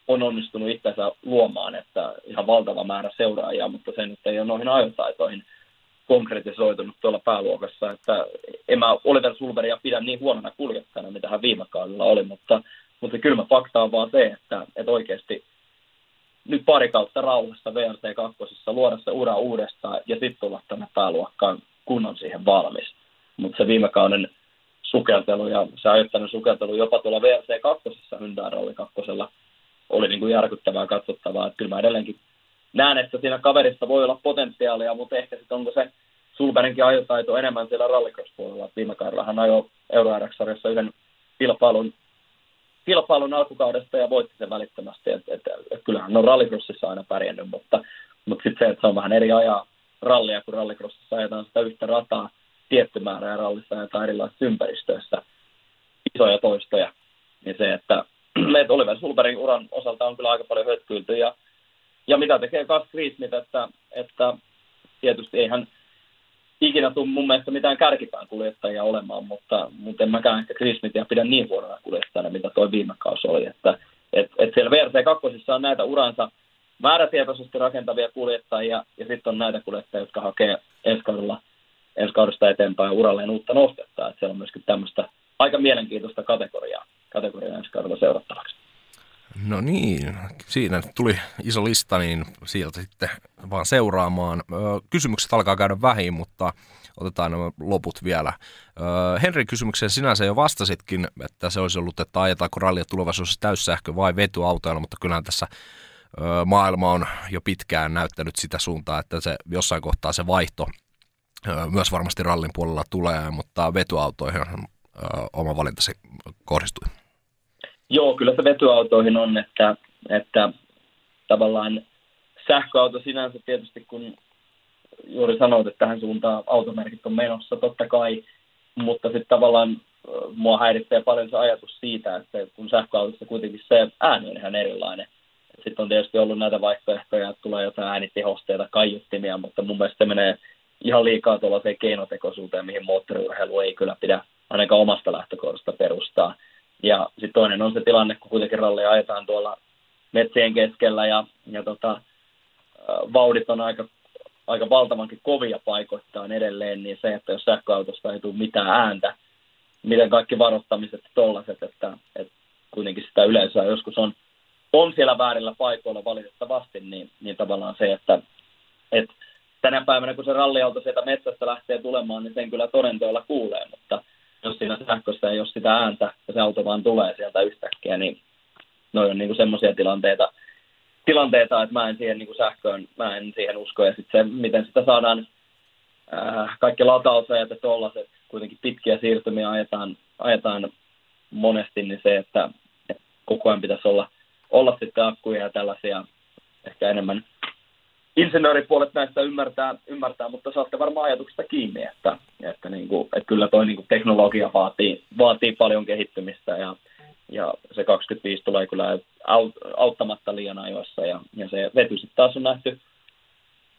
on onnistunut itsensä luomaan, että ihan valtava määrä seuraajia, mutta se nyt ei ole noihin ajotaitoihin konkretisoitunut tuolla pääluokassa, että en mä Oliver Sulberia pidä niin huonona kuljettajana, mitä hän viime kaudella oli, mutta, mutta kylmä fakta on vaan se, että, että oikeasti – nyt pari kautta rauhassa VRT 2, luoda se ura uudestaan ja sitten tulla tänne pääluokkaan, kun on siihen valmis. Mutta se viime kauden sukeltelu ja se ajattelen sukeltelu jopa tuolla VRC 2, Hyundai Ralli 2, oli niin kuin järkyttävää katsottavaa. Että kyllä mä edelleenkin näen, että siinä kaverissa voi olla potentiaalia, mutta ehkä sitten onko se Sulberinkin ajotaito enemmän siellä rallycross-puolella. Viime kaudella hän ajoi Euro yhden kilpailun kilpailun alkukaudesta ja voitti sen välittömästi. Et, et, et kyllähän on rallycrossissa aina pärjännyt, mutta, mutta sitten se, että se on vähän eri ajaa rallia, kun rallycrossissa ajetaan sitä yhtä rataa tietty määrä ja rallissa ajetaan erilaisissa ympäristöissä isoja toistoja. Niin se, että että Oliver Sulbergin uran osalta on kyllä aika paljon hötkyilty ja, ja mitä tekee Gus Friesmith, että, että tietysti eihän ikinä tule mun mielestä mitään kärkipään kuljettajia olemaan, mutta, mutta en mäkään ehkä Chris Smithia pidä niin huonona kuljettajana, mitä toi viime kausi oli. Että, et, et siellä VRC2 on näitä uransa määrätietoisesti rakentavia kuljettajia, ja sitten on näitä kuljettajia, jotka hakee ensi ensi kaudesta eteenpäin uralleen uutta nostetta. Että siellä on myöskin tämmöistä aika mielenkiintoista kategoriaa, kategoriaa ensi kaudella seurattavaksi. No niin, siinä tuli iso lista, niin sieltä sitten vaan seuraamaan. Kysymykset alkaa käydä vähin, mutta otetaan nämä loput vielä. Henri kysymykseen sinänsä jo vastasitkin, että se olisi ollut, että ajetaanko rallia tulevaisuudessa täyssähkö vai vetyautoilla, mutta kyllähän tässä maailma on jo pitkään näyttänyt sitä suuntaa, että se jossain kohtaa se vaihto myös varmasti rallin puolella tulee, mutta vetyautoihin oma valintasi kohdistui. Joo, kyllä se vetyautoihin on, että, että tavallaan sähköauto sinänsä tietysti, kun juuri sanoit, että tähän suuntaan automerkit on menossa, totta kai, mutta sitten tavallaan mua häiritsee paljon se ajatus siitä, että kun sähköautossa kuitenkin se ääni on ihan erilainen. Sitten on tietysti ollut näitä vaihtoehtoja, että tulee jotain äänitehosteita, kaiuttimia, mutta mun mielestä se menee ihan liikaa tuollaiseen keinotekoisuuteen, mihin moottoriurheilu ei kyllä pidä ainakaan omasta lähtökohdasta perustaa. Ja sitten toinen on se tilanne, kun kuitenkin ralli ajetaan tuolla metsien keskellä ja, ja tota, vauhdit on aika, aika valtavankin kovia paikoittain edelleen, niin se, että jos sähköautosta ei tule mitään ääntä, miten kaikki varoittamiset ja tollaset, että, että kuitenkin sitä yleisöä joskus on, on siellä väärillä paikoilla valitettavasti, niin, niin tavallaan se, että, että tänä päivänä kun se ralliauto sieltä metsästä lähtee tulemaan, niin sen kyllä todenteolla kuulee, mutta jos siinä sähkössä ei ole sitä ääntä ja se auto vaan tulee sieltä yhtäkkiä, niin noin on niin semmoisia tilanteita, tilanteita, että mä en siihen niin sähköön, mä en siihen usko. Ja sitten se, miten sitä saadaan äh, kaikki latausajat ja tollaset, kuitenkin pitkiä siirtymiä ajetaan, ajetaan monesti, niin se, että, että koko ajan pitäisi olla, olla sitten akkuja ja tällaisia ehkä enemmän insinööripuolet näistä ymmärtää, ymmärtää, mutta saatte varmaan ajatuksesta kiinni, että, että, niin kuin, että kyllä toi niin kuin teknologia vaatii, vaatii paljon kehittymistä ja, ja se 25 tulee kyllä auttamatta liian ajoissa ja, ja se vety sitten taas on nähty,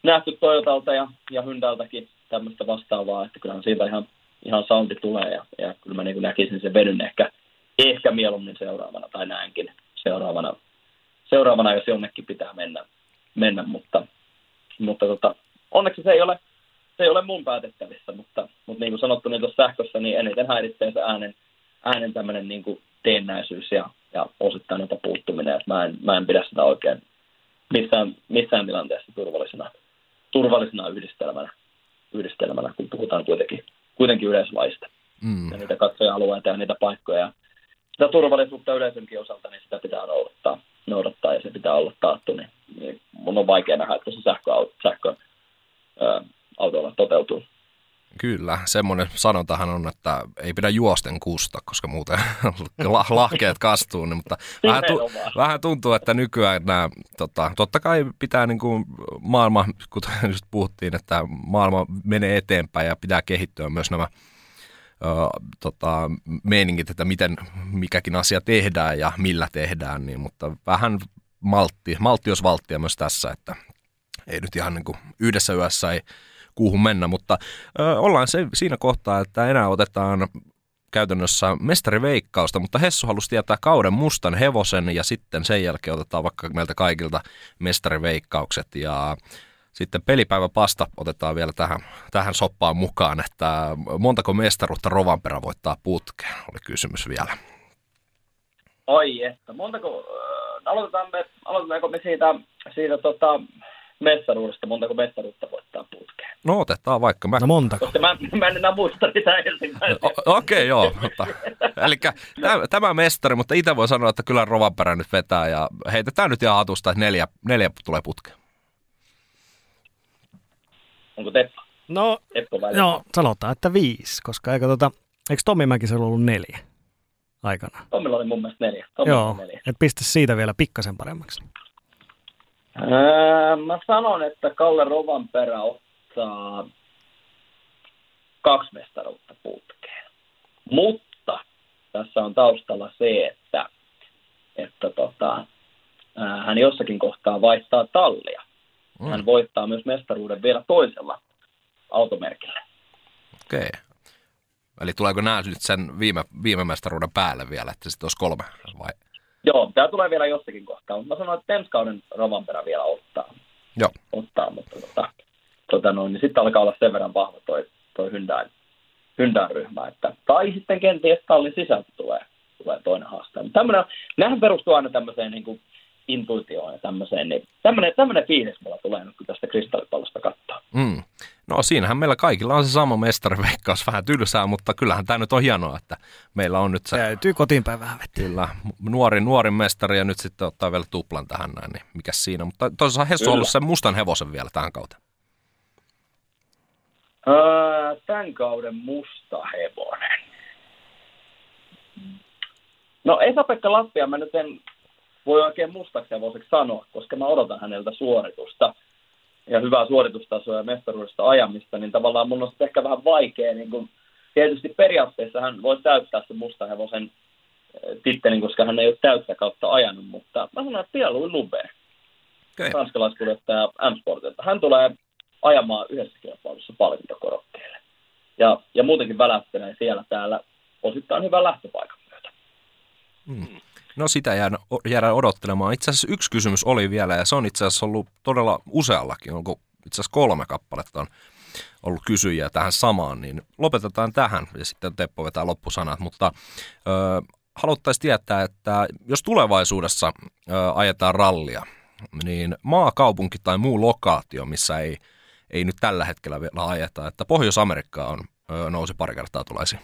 nähty Toyotalta ja, ja Hyndältäkin tämmöistä vastaavaa, että kyllähän siitä ihan, ihan soundi tulee ja, ja kyllä mä niin näkisin sen vedyn ehkä, ehkä mieluummin seuraavana tai näinkin seuraavana, seuraavana jos jonnekin pitää mennä, mennä mutta mutta tota, onneksi se ei ole, se ei ole mun päätettävissä, mutta, mutta niin kuin sanottu, niin tuossa sähkössä niin eniten häiritsee se äänen, äänen tämmöinen niin kuin teennäisyys ja, ja osittain jopa puuttuminen, että mä en, mä en pidä sitä oikein missään, missään tilanteessa turvallisena, turvallisena yhdistelmänä, yhdistelmänä, kun puhutaan kuitenkin, kuitenkin yleislaista. Mm. Ja niitä katsoja-alueita ja niitä paikkoja. Sitä turvallisuutta yleisönkin osalta, niin sitä pitää noudattaa, noudattaa ja se pitää olla taattu. Niin mun on vaikea nähdä, että se sähköauto, sähkö, autolla toteutuu. Kyllä, semmoinen sanontahan on, että ei pidä juosten kusta, koska muuten lahkeet kastuu. Niin, mutta vähän, tu- vähän tuntuu, että nykyään nämä, tota, totta kai pitää niin kuin maailma, kuten just puhuttiin, että maailma menee eteenpäin ja pitää kehittyä myös nämä ö, tota, meiningit, että miten mikäkin asia tehdään ja millä tehdään, niin, mutta vähän maltti, maltti jos valttia myös tässä, että ei nyt ihan niin kuin yhdessä yössä ei kuuhun mennä, mutta ö, ollaan se, siinä kohtaa, että enää otetaan käytännössä mestariveikkausta, mutta Hessu halusi tietää kauden mustan hevosen ja sitten sen jälkeen otetaan vaikka meiltä kaikilta mestariveikkaukset ja sitten pelipäivä pasta otetaan vielä tähän, tähän soppaan mukaan, että montako mestaruutta Rovanperä voittaa putkeen, oli kysymys vielä. Ai että, montako, aloitetaan me, aloitetaanko me siitä, siitä tota, mestaruudesta, montako mestaruutta voittaa putkeen? No otetaan vaikka. Mä... No montako? Koska mä, mä en enää muista sitä ensimmäistä. Okei, okay, joo. Eli tämä, tämä mestari, mutta itse voi sanoa, että kyllä Rovanperä nyt vetää ja heitetään nyt ihan hatusta, että neljä, neljä tulee putkeen. Onko Teppa? No, no sanotaan, että viisi, koska eikö, tota, eikö Tomi Mäkisellä ollut neljä? Aikana? Tommilla oli mun mielestä neljä. Tommi Joo, neljä. et pistä siitä vielä pikkasen paremmaksi. Öö, mä sanon, että Kalle Rovanperä ottaa kaksi mestaruutta putkeen. Mutta tässä on taustalla se, että että tota, ää, hän jossakin kohtaa vaihtaa tallia. Mm. Hän voittaa myös mestaruuden vielä toisella automerkillä. Okei. Eli tuleeko nämä nyt sen viime, viime mestaruuden päälle vielä, että sitten olisi kolme vai? Joo, tämä tulee vielä jossakin kohtaa, mutta mä sanoin, että ensi kauden Rovanperä vielä ottaa. Joo. ottaa mutta tota, tota noin, niin sitten alkaa olla sen verran vahva toi, toi Hyundai, Hyundai ryhmä, että, tai sitten kenties tallin sisältä tulee, tulee toinen haaste. Tämmönen, nämähän perustuu aina tämmöiseen niin kuin intuitioon ja tämmöiseen, niin tämmöinen, tämmöinen fiilis mulla tulee nyt, kun tästä kristallipallosta katsoo. Mm. No siinähän meillä kaikilla on se sama mestariveikkaus, vähän tylsää, mutta kyllähän tämä nyt on hienoa, että meillä on nyt se Täytyy kotiin päin vähän vettä. kyllä nuori, nuori mestari ja nyt sitten ottaa vielä tuplan tähän näin, niin mikä siinä. Mutta toisaalta Hessu on ollut sen mustan hevosen vielä tähän kauteen. Öö, tämän kauden musta hevonen. No Esa-Pekka Lappia mä nyt en voi oikein mustaksi hevoseksi sanoa, koska mä odotan häneltä suoritusta ja hyvää suoritustasoa ja mestaruudesta ajamista, niin tavallaan mun on ehkä vähän vaikea, niin kun, tietysti periaatteessa hän voi täyttää sen musta hevosen eh, tittelin, koska hän ei ole täyttä kautta ajanut, mutta mä sanon, että Pierre Lube, Okei. ranskalaiskuljettaja M-Sportilta. Hän tulee ajamaan yhdessä kilpailussa palkintokorokkeelle. Ja, ja muutenkin välähtelee siellä täällä osittain hyvän lähtöpaikan myötä. No sitä jään, jäädään odottelemaan. Itse asiassa yksi kysymys oli vielä, ja se on itse asiassa ollut todella useallakin. Onko itse asiassa kolme kappaletta on ollut kysyjiä tähän samaan, niin lopetetaan tähän, ja sitten Teppo vetää loppusanat. Mutta ö, haluttaisiin tietää, että jos tulevaisuudessa ö, ajetaan rallia, niin maakaupunki tai muu lokaatio, missä ei, ei nyt tällä hetkellä vielä ajeta, että Pohjois-Amerikka on, ö, nousi pari kertaa tulaisiin.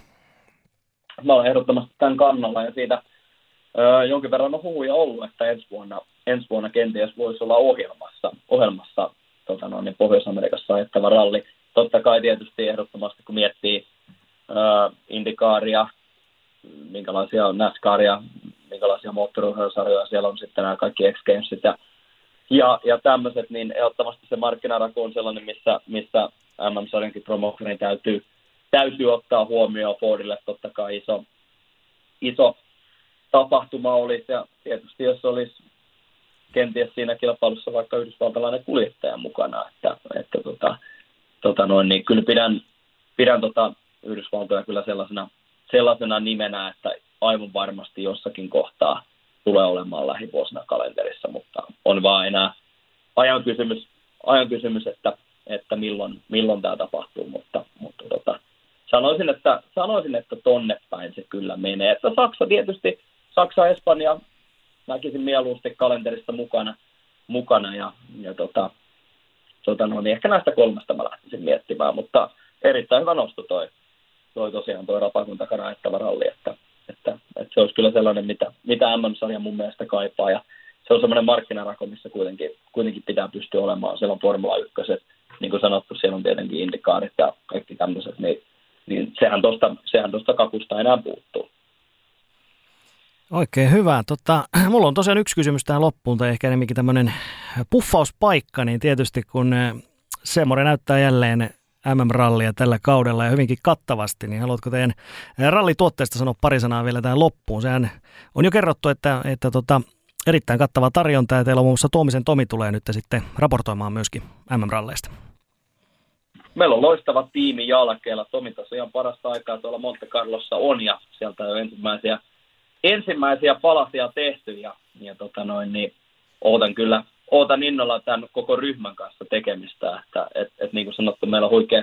Mä olen ehdottomasti tämän kannalla ja siitä ö, jonkin verran on huhuja ollut, että ensi vuonna, ensi vuonna kenties voisi olla ohjelmassa, ohjelmassa tota noin, niin Pohjois-Amerikassa ajettava ralli. Totta kai tietysti ehdottomasti, kun miettii ö, Indikaaria, minkälaisia on NASCARia, minkälaisia moottoriurheilusarjoja siellä on sitten nämä kaikki X Gamesit ja, ja, ja tämmöiset, niin ehdottomasti se markkinaraku on sellainen, missä, missä MM-sarjankin promotorin täytyy, täytyy ottaa huomioon Fordille totta kai iso, iso tapahtuma olisi ja tietysti jos olisi kenties siinä kilpailussa vaikka yhdysvaltalainen kuljettaja mukana, että, että tota, tota noin, niin kyllä pidän, pidän tota Yhdysvaltoja kyllä sellaisena, sellaisena nimenä, että aivan varmasti jossakin kohtaa tulee olemaan lähivuosina kalenterissa, mutta on vaan enää ajan kysymys, ajan kysymys että, että milloin, milloin tämä tapahtuu, mutta, mutta tota, sanoisin, että, sanoisin, että tonne päin se kyllä menee. Että Saksa tietysti, Saksa, Espanja, näkisin mieluusti kalenterissa mukana, mukana ja, ja tota, tota no, niin ehkä näistä kolmesta mä lähtisin miettimään, mutta erittäin hyvä nosto toi, toi tosiaan toi rapakun takana ajettava ralli, että, että, että, se olisi kyllä sellainen, mitä, mitä MM-sarja mun mielestä kaipaa ja se on semmoinen markkinarako, missä kuitenkin, kuitenkin pitää pystyä olemaan. Siellä on Formula 1, niin kuin sanottu, siellä on tietenkin indikaarit ja kaikki tämmöiset, niin, niin sehän tuosta sehän tosta kakusta enää puuttuu. Oikein hyvä. Tota, mulla on tosiaan yksi kysymys tähän loppuun, tai ehkä enemmänkin tämmöinen puffauspaikka, niin tietysti kun eh, Semore näyttää jälleen MM-rallia tällä kaudella ja hyvinkin kattavasti, niin haluatko teidän rallituotteesta sanoa pari sanaa vielä tähän loppuun? Sehän on jo kerrottu, että, että tota, erittäin kattava tarjonta ja teillä on muun muassa Tuomisen Tomi tulee nyt sitten raportoimaan myöskin MM-ralleista. Meillä on loistava tiimi jalkeella. Tomi tosiaan parasta aikaa tuolla Monte Carlossa on ja sieltä on ensimmäisiä, ensimmäisiä palasia tehty ja, ja tota noin, niin ootan kyllä ootan innolla tämän koko ryhmän kanssa tekemistä, että et, et, niin kuin sanottu, meillä on huikea,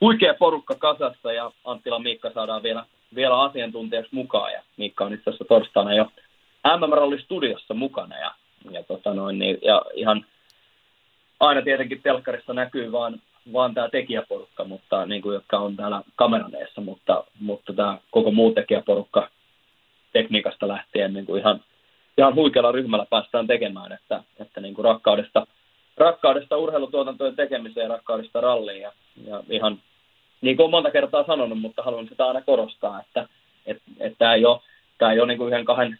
huikea porukka kasassa ja Anttila Miikka saadaan vielä, vielä asiantuntijaksi mukaan ja Miikka on itse asiassa torstaina jo MM-ralli studiossa mukana ja, ja, tota noin, niin, ja ihan aina tietenkin telkkarissa näkyy vaan, vaan tämä tekijäporukka, mutta, niin kuin, jotka on täällä kameraneessa, mutta, mutta tämä koko muu tekijäporukka tekniikasta lähtien niin kuin ihan, ihan huikealla ryhmällä päästään tekemään, että, että niin kuin rakkaudesta, rakkaudesta urheilutuotantojen tekemiseen rakkaudesta ralliin ja, ja ihan niin kuin olen monta kertaa sanonut, mutta haluan sitä aina korostaa, että et, et tämä ei ole, tämä ei ole niin kuin yhden kahden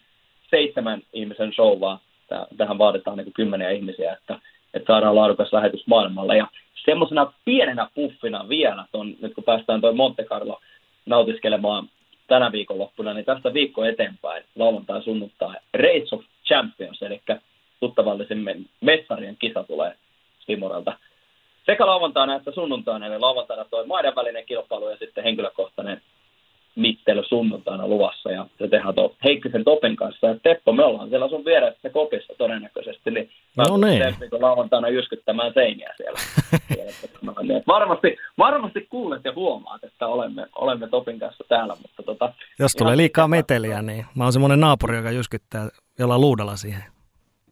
seitsemän ihmisen show, vaan tää, tähän vaaditaan niin kuin kymmeniä ihmisiä, että, että saadaan laadukas lähetys maailmalle. Ja semmoisena pienenä puffina vielä, ton, nyt kun päästään tuo Monte Carlo nautiskelemaan tänä viikonloppuna, niin tästä viikko eteenpäin, lauantai, sunnuntai, Race of Champions, eli tuttavallisemmin mestarien kisa tulee Simorelta. Sekä lauantaina että sunnuntaina, eli lauantaina toi maiden välinen kilpailu ja sitten henkilökohtainen mittely sunnuntaina luvassa ja se tehdään tuon Heikkisen Topin kanssa. Ja Teppo, me ollaan siellä sun vieressä kopissa todennäköisesti, niin no niin. Teppo lauantaina jyskyttämään seiniä siellä. Niin, varmasti, varmasti kuulet ja huomaat, että olemme, olemme Topin kanssa täällä. Mutta tota, Jos tulee liikaa meteliä, niin mä oon semmoinen naapuri, joka jyskyttää jollain luudalla siihen.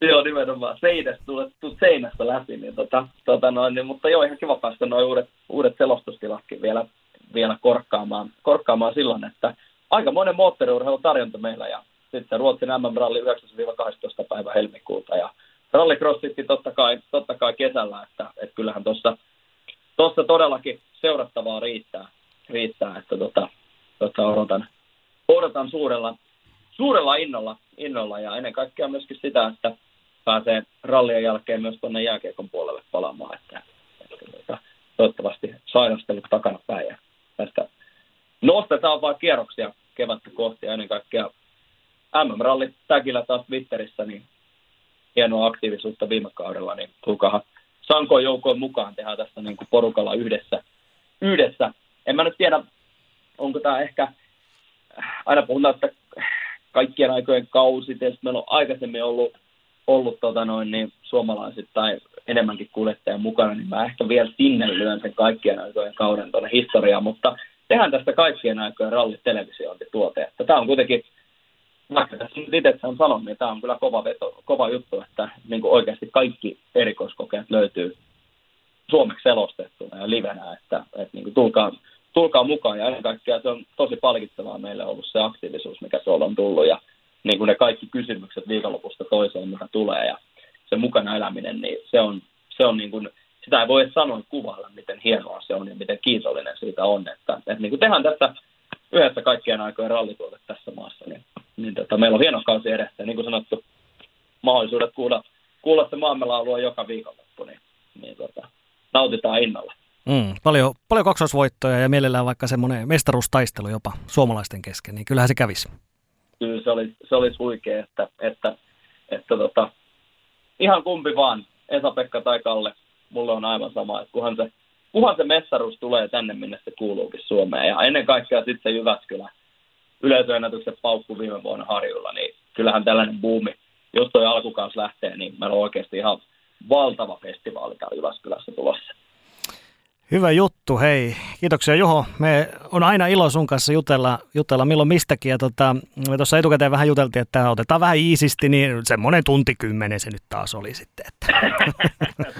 Joo, nimenomaan. Seinästä tulet, tulet seinästä läpi, niin tota, tota noin, niin, mutta joo, ihan kiva päästä noin uudet, uudet selostustilatkin vielä vielä korkkaamaan, korkkaamaan silloin, että aika monen moottoriurheilutarjonta meillä ja sitten Ruotsin MM-ralli 9-12 päivä helmikuuta ja rallycrossitkin totta kai, totta kai kesällä, että, että kyllähän tuossa tossa todellakin seurattavaa riittää, riittää että tota, tota odotan, odotan suurella, suurella innolla, innolla ja ennen kaikkea myöskin sitä, että pääsee rallien jälkeen myös tuonne jääkiekon puolelle palaamaan, että, että, että tota, toivottavasti sairastelut takana päin ja tästä nostetaan vaan kierroksia kevättä kohti ja ennen kaikkea MM-ralli täkillä taas Twitterissä, niin hienoa aktiivisuutta viime kaudella, niin tulkaa Sankoon joukoon mukaan, tehdään tästä niin kuin porukalla yhdessä. yhdessä. En mä nyt tiedä, onko tämä ehkä, aina puhutaan, että kaikkien aikojen kausi, tietysti meillä on aikaisemmin ollut, ollut tota noin, niin suomalaiset tai enemmänkin kuljettajan mukana, niin mä ehkä vielä sinne lyön sen kaikkien aikojen kauden tuonne historiaan, mutta tehdään tästä kaikkien aikojen rallitelevisiointituote. Tämä on kuitenkin, vaikka tässä nyt itse on sanonut, niin tämä on kyllä kova, veto, kova juttu, että niin kuin oikeasti kaikki erikoiskokeet löytyy suomeksi selostettuna ja livenä, että, että niin kuin tulkaa, tulkaa mukaan. Ja ennen kaikkea se on tosi palkitsevaa meille ollut se aktiivisuus, mikä tuolla on tullut ja niin kuin ne kaikki kysymykset viikonlopusta toiseen, mitä tulee. Ja se mukana eläminen, niin se on, se on niin kuin, sitä ei voi sanoa kuvailla, miten hienoa se on ja miten kiitollinen siitä on. Että, että niin kuin tehdään tässä yhdessä kaikkien aikojen rallituote tässä maassa, niin, niin tota, meillä on hieno kausi edessä. Ja niin kuin sanottu, mahdollisuudet kuulla, kuulla se maamme laulua joka viikonloppu, niin, niin tota, nautitaan innolla. Mm, paljon, paljon kaksoisvoittoja ja mielellään vaikka semmoinen mestaruustaistelu jopa suomalaisten kesken, niin kyllähän se kävisi. Kyllä se oli, se oli huikea, että, että, että tota, ihan kumpi vaan, Esa-Pekka tai Kalle, mulle on aivan sama, että kunhan se, kunhan se mestaruus tulee tänne, minne se kuuluukin Suomeen. Ja ennen kaikkea sitten Jyväskylä yleisöennätykset paukku viime vuonna Harjulla, niin kyllähän tällainen buumi, jos toi alkukaus lähtee, niin meillä on oikeasti ihan valtava festivaali täällä Jyväskylässä tulossa. Hyvä juttu, hei. Kiitoksia Juho. Me on aina ilo sun kanssa jutella, jutella milloin mistäkin. Ja tota, me tuossa etukäteen vähän juteltiin, että otetaan vähän iisisti, niin semmoinen tunti kymmenen se nyt taas oli sitten. Että.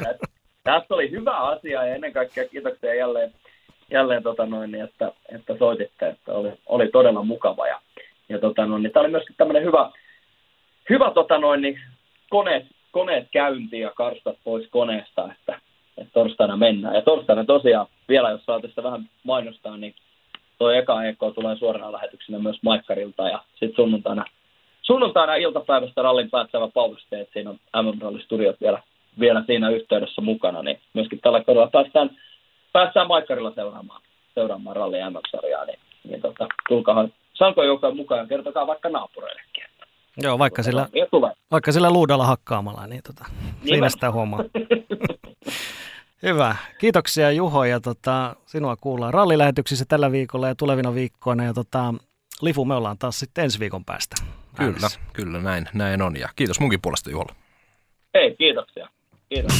Tässä oli hyvä asia ja ennen kaikkea kiitoksia jälleen, jälleen tota noin, että, että soititte, että oli, oli todella mukava. Ja, ja tota noin, niin tämä oli myöskin tämmöinen hyvä, hyvä tota noin, niin koneet, koneet käynti ja karstat pois koneesta, että että torstaina mennään. Ja torstaina tosiaan, vielä jos saa tästä vähän mainostaa, niin tuo eka EK tulee suorana lähetyksenä myös Maikkarilta ja sitten sunnuntaina, sunnuntaina iltapäivästä rallin päättävä Power State, siinä on MM Studiot vielä, vielä siinä yhteydessä mukana, niin myöskin tällä kaudella päästään, päästään Maikkarilla seuraamaan, seuraamaan rallin MM-sarjaa, niin, niin tota, tulkahan Sanko joukkojen mukaan kertokaa vaikka naapureillekin. Joo, vaikka sillä, vaikka sillä luudalla hakkaamalla, niin tota, siinä sitä huomaa. Hyvä. Kiitoksia Juho ja tota, sinua kuullaan rallilähetyksissä tällä viikolla ja tulevina viikkoina. Ja tota, Lifu, me ollaan taas sitten ensi viikon päästä. Kyllä, kyllä näin, näin on. Ja kiitos munkin puolesta Juholle. Hei, kiitoksia. Kiitos.